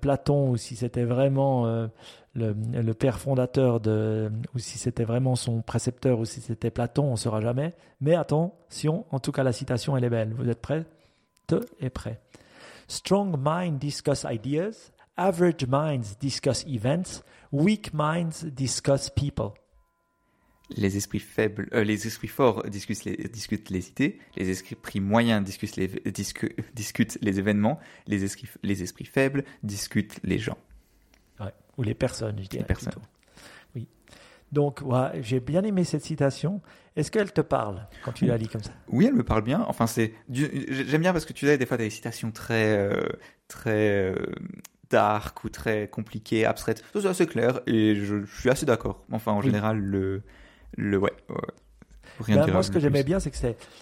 Platon ou si c'était vraiment le, père fondateur de, ou si c'était vraiment son précepteur ou si c'était Platon, on ne saura jamais. Mais attention, en tout cas, la citation, elle est belle. Vous êtes prêts? Te est prêt. Strong mind discuss ideas, average minds discuss events, Weak minds discuss people. Les esprits faibles, euh, les esprits forts discutent les, discutent les idées, les esprits moyens discutent les, discutent les événements, les esprits, les esprits faibles discutent les gens. Ouais, ou les personnes, je dirais. Les personnes. Oui. Donc, ouais, j'ai bien aimé cette citation. Est-ce qu'elle te parle quand tu la lis comme ça? Oui, elle me parle bien. Enfin, c'est j'aime bien parce que tu sais des fois des citations très euh, très euh, dark ou très compliqué, abstraite. C'est assez clair et je, suis assez d'accord. Enfin, en général, le, le ouais. Rien ben, moi, ce que j'aimais bien, c'est que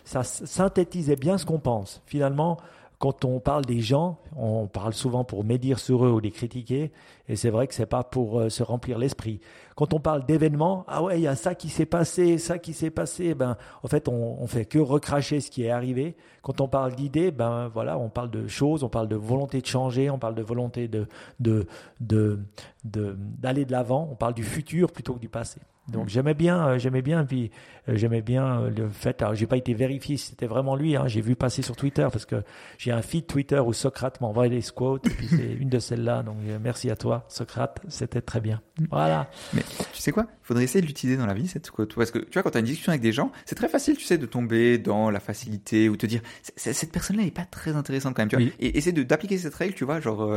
ça synthétisait bien ce qu'on pense. Finalement, quand on parle des gens, on parle souvent pour médire sur eux ou les critiquer, et c'est vrai que c'est pas pour euh, se remplir l'esprit. Quand on parle d'événements, ah ouais, il y a ça qui s'est passé, ça qui s'est passé, ben en fait on, on fait que recracher ce qui est arrivé. Quand on parle d'idées, ben voilà, on parle de choses, on parle de volonté de changer, on parle de volonté d'aller de l'avant, on parle du futur plutôt que du passé. Donc j'aimais bien, euh, j'aimais bien, puis euh, j'aimais bien euh, le fait. Alors j'ai pas été vérifié si c'était vraiment lui. Hein, j'ai vu passer sur Twitter parce que j'ai un feed Twitter où Socrate m'envoie des quotes. Et puis c'est une de celles-là. Donc merci à toi, Socrate. C'était très bien. Voilà. Mais tu sais quoi? Faudrait essayer de l'utiliser dans la vie cette quote parce que tu vois quand tu as une discussion avec des gens, c'est très facile, tu sais, de tomber dans la facilité ou te dire cette personne-là n'est pas très intéressante quand même. Tu vois Et essayer d'appliquer cette règle, tu vois, genre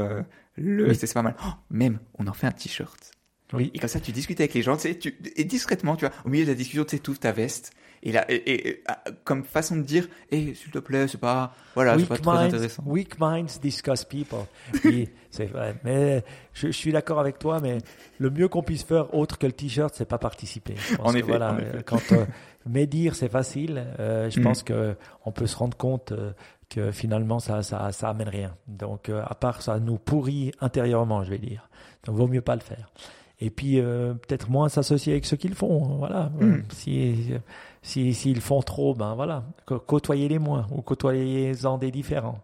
le, c'est pas mal. Oh, même on en fait un t-shirt. Oui. Et comme ça, tu discutes avec les gens, tu sais, tu, et discrètement, tu vois, au milieu de la discussion, tu sais, ta veste. Et là, et, ah, comme façon de dire, eh, s'il te plaît, c'est pas, voilà, c'est pas très intéressant. Weak minds discuss people. Oui, c'est vrai. Mais je, je suis d'accord avec toi, mais le mieux qu'on puisse faire, autre que le t-shirt, c'est pas participer. En effet, voilà, euh, quand euh, médire, c'est facile. Euh, je mm. pense que on peut se rendre compte euh, que finalement, ça, ça, ça amène rien. Donc, à part ça nous pourrit intérieurement, je vais dire. Donc, vaut mieux pas le faire et puis euh, peut-être moins s'associer avec ceux qui le font. Voilà. Hmm. Si s'ils si, font trop, ben voilà, côtoyez-les moins ou côtoyez-en des différents.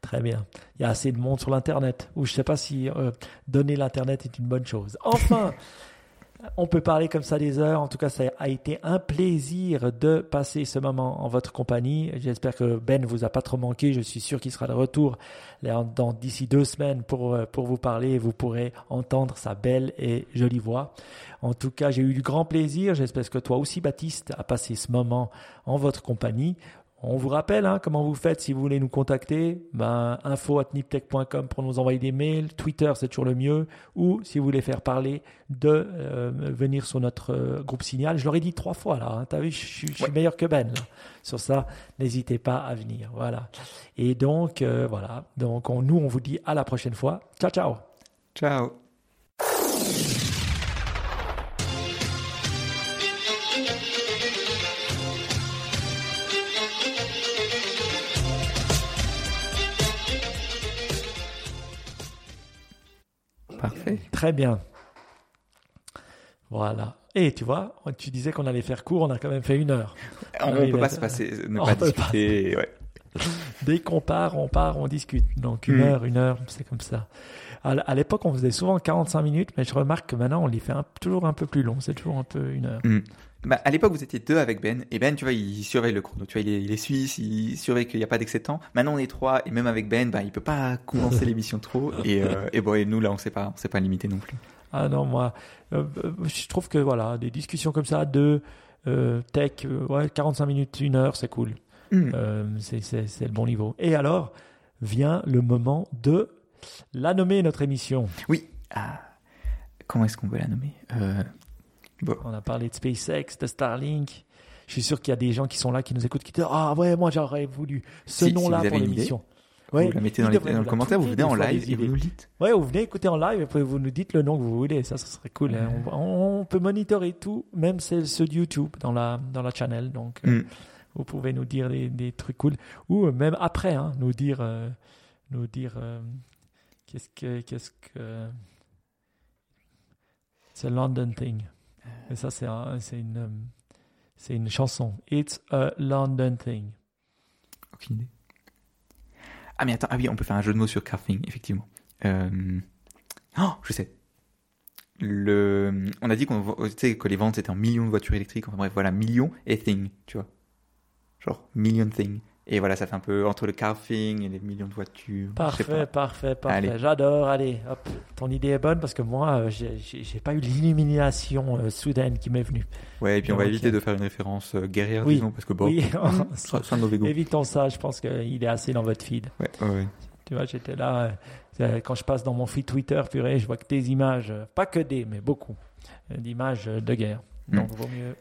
Très bien. Il y a assez de monde sur l'Internet. Ou je ne sais pas si euh, donner l'Internet est une bonne chose. Enfin, on peut parler comme ça des heures. En tout cas, ça a été un plaisir de passer ce moment en votre compagnie. J'espère que Ben vous a pas trop manqué. Je suis sûr qu'il sera de retour dans d'ici deux semaines pour, euh, pour vous parler et vous pourrez entendre sa belle et jolie voix. En tout cas, j'ai eu du grand plaisir. J'espère que toi aussi, Baptiste, a passé ce moment en votre compagnie. On vous rappelle hein, comment vous faites si vous voulez nous contacter? Ben, info pour nous envoyer des mails. Twitter, c'est toujours le mieux. Ou si vous voulez faire parler, de euh, venir sur notre euh, groupe Signal. Je l'aurais dit trois fois là. Hein. T'as vu, je, suis meilleur que Ben Sur ça, n'hésitez pas à venir. Voilà. Et donc, euh, voilà. Donc, nous, on vous dit à la prochaine fois. Ciao, ciao. Ciao. Très bien. Voilà. Et tu vois, tu disais qu'on allait faire court, on a quand même fait une heure. On ne peut pas se passer, ne pas discuter. Dès qu'on part, on part, on discute. Donc une hmm. heure, une heure, c'est comme ça. À l'époque, on faisait souvent 45 minutes, mais je remarque que maintenant, on les fait toujours un peu plus long. C'est toujours un peu une heure. Hmm. Bah, à l'époque, vous étiez deux avec Ben, et Ben, tu vois, il surveille le chrono. Tu vois, il est, il est suisse, il surveille qu'il n'y a pas d'excès de temps. Maintenant, on est trois, et même avec Ben, bah, il peut pas commencer l'émission trop. Et, euh, et bon, et nous, là, on sait pas, on sait pas limiter non plus. Ah non, moi, euh, euh, je trouve que voilà, des discussions comme ça, deux, tech, ouais, 45 minutes, une heure, c'est cool. Hmm. c'est le bon niveau. Et alors, vient le moment de la nommer, notre émission. Oui. Ah comment est-ce qu'on veut la nommer? Euh, On a parlé de SpaceX, de Starlink. Je suis sûr qu'il y a des gens qui sont là, qui nous écoutent, qui disent Ah ouais, moi j'aurais voulu ce nom-là pour l'émission. Ouais, vous la mettez dans, les, dans le commentaire, vous venez en live et vous nous dites. Ouais, vous venez écouter en live et vous nous dites le nom que vous voulez. Ça, ça serait cool. Hein. On, peut monitorer tout, même ceux de YouTube dans la, dans la channel. Donc, euh, mm. vous pouvez nous dire des, des, trucs cool. Ou même après, hein, nous dire, euh, nous dire euh, qu'est-ce que. Qu'est-ce que c'est London Thing. Et ça, c'est une, c'est une chanson. It's a London Thing. Aucune idée. Ah, mais attends, ah oui, on peut faire un jeu de mots sur carfing, effectivement. Euh... Oh, je sais. Le... On a dit qu'on, que les ventes étaient en millions de voitures électriques. Enfin bref, voilà, millions et thing, tu vois. Genre, million thing. Et voilà, ça fait un peu entre le carfing et les millions de voitures. Parfait, parfait, parfait. J'adore. Allez, hop, ton idée est bonne parce que moi, euh, j'ai pas eu l'illumination euh, soudaine qui m'est venue. Ouais, et puis on va éviter de faire une référence euh, guerrière, disons, parce que bon, oui, ça, ça Évitons ça, je pense qu'il est assez dans votre feed. Ouais, ouais. Tu vois, j'étais là, quand je passe dans mon feed Twitter, purée, je vois que des images, pas que des, mais beaucoup, d'images de guerre. Hmm. Donc, vaut mieux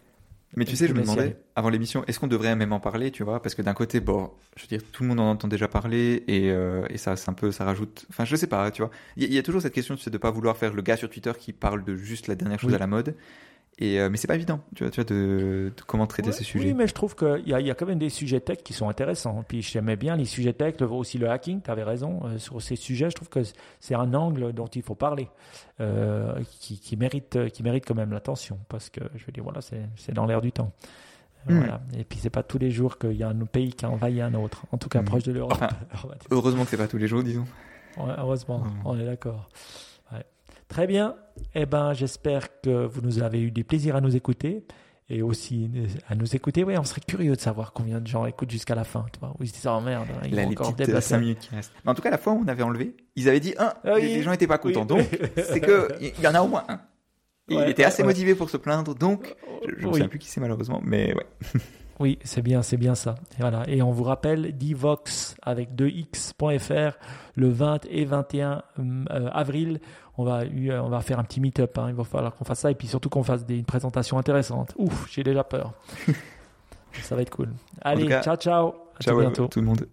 mais tu sais, je me demandais, avant l'émission, est-ce qu'on devrait même en parler, tu vois? Parce que d'un côté, bon, je veux dire, tout le monde en entend déjà parler et, euh, et ça, c'est un peu, ça rajoute. Enfin, je sais pas, tu vois. Il y, a toujours cette question, tu sais, de pas vouloir faire le gars sur Twitter qui parle de juste la dernière chose à la mode. Et, euh, mais c'est pas évident, tu vois, tu vois de, comment traiter ces sujets. Oui, mais je trouve qu'il y, y, a quand même des sujets tech qui sont intéressants. Puis j'aimais bien les sujets tech, aussi le hacking, tu avais raison. Euh, sur ces sujets, je trouve que c'est un angle dont il faut parler, euh, qui, qui, mérite, qui mérite quand même l'attention. Parce que, je veux dire, voilà, c'est dans l'air du temps. Hmm. Voilà. Et puis c'est pas tous les jours qu'il y a un pays qui a envahi un autre, en tout cas hmm. proche de l'Europe. heureusement que c'est pas tous les jours, disons. heureusement, on est d'accord. Très bien. Eh ben, j'espère que vous nous avez eu du plaisir à nous écouter et aussi à nous écouter. Oui, on serait curieux de savoir combien de gens écoutent jusqu'à la fin. Tu vois, où ils se disent oh merde, il y a encore des 5 minutes qui restent. Mais en tout cas, la fois où on avait enlevé, ils avaient dit un. Ah les gens n'étaient pas contents. Donc, c'est que il y en a au moins un. il était assez motivé pour se plaindre. Donc, je ne sais plus qui c'est malheureusement, mais ouais. Oui, c'est bien, c'est bien ça. Et voilà. Et on vous rappelle Divox avec 2x.fr le 20 et 21 euh, avril on va, euh, on va faire un petit meet-up. Hein. Il va falloir qu'on fasse ça et puis surtout qu'on fasse des, une présentation intéressante. Ouf, j'ai déjà peur. ça va être cool. Allez, ciao, ciao. À ciao bientôt. tout le monde.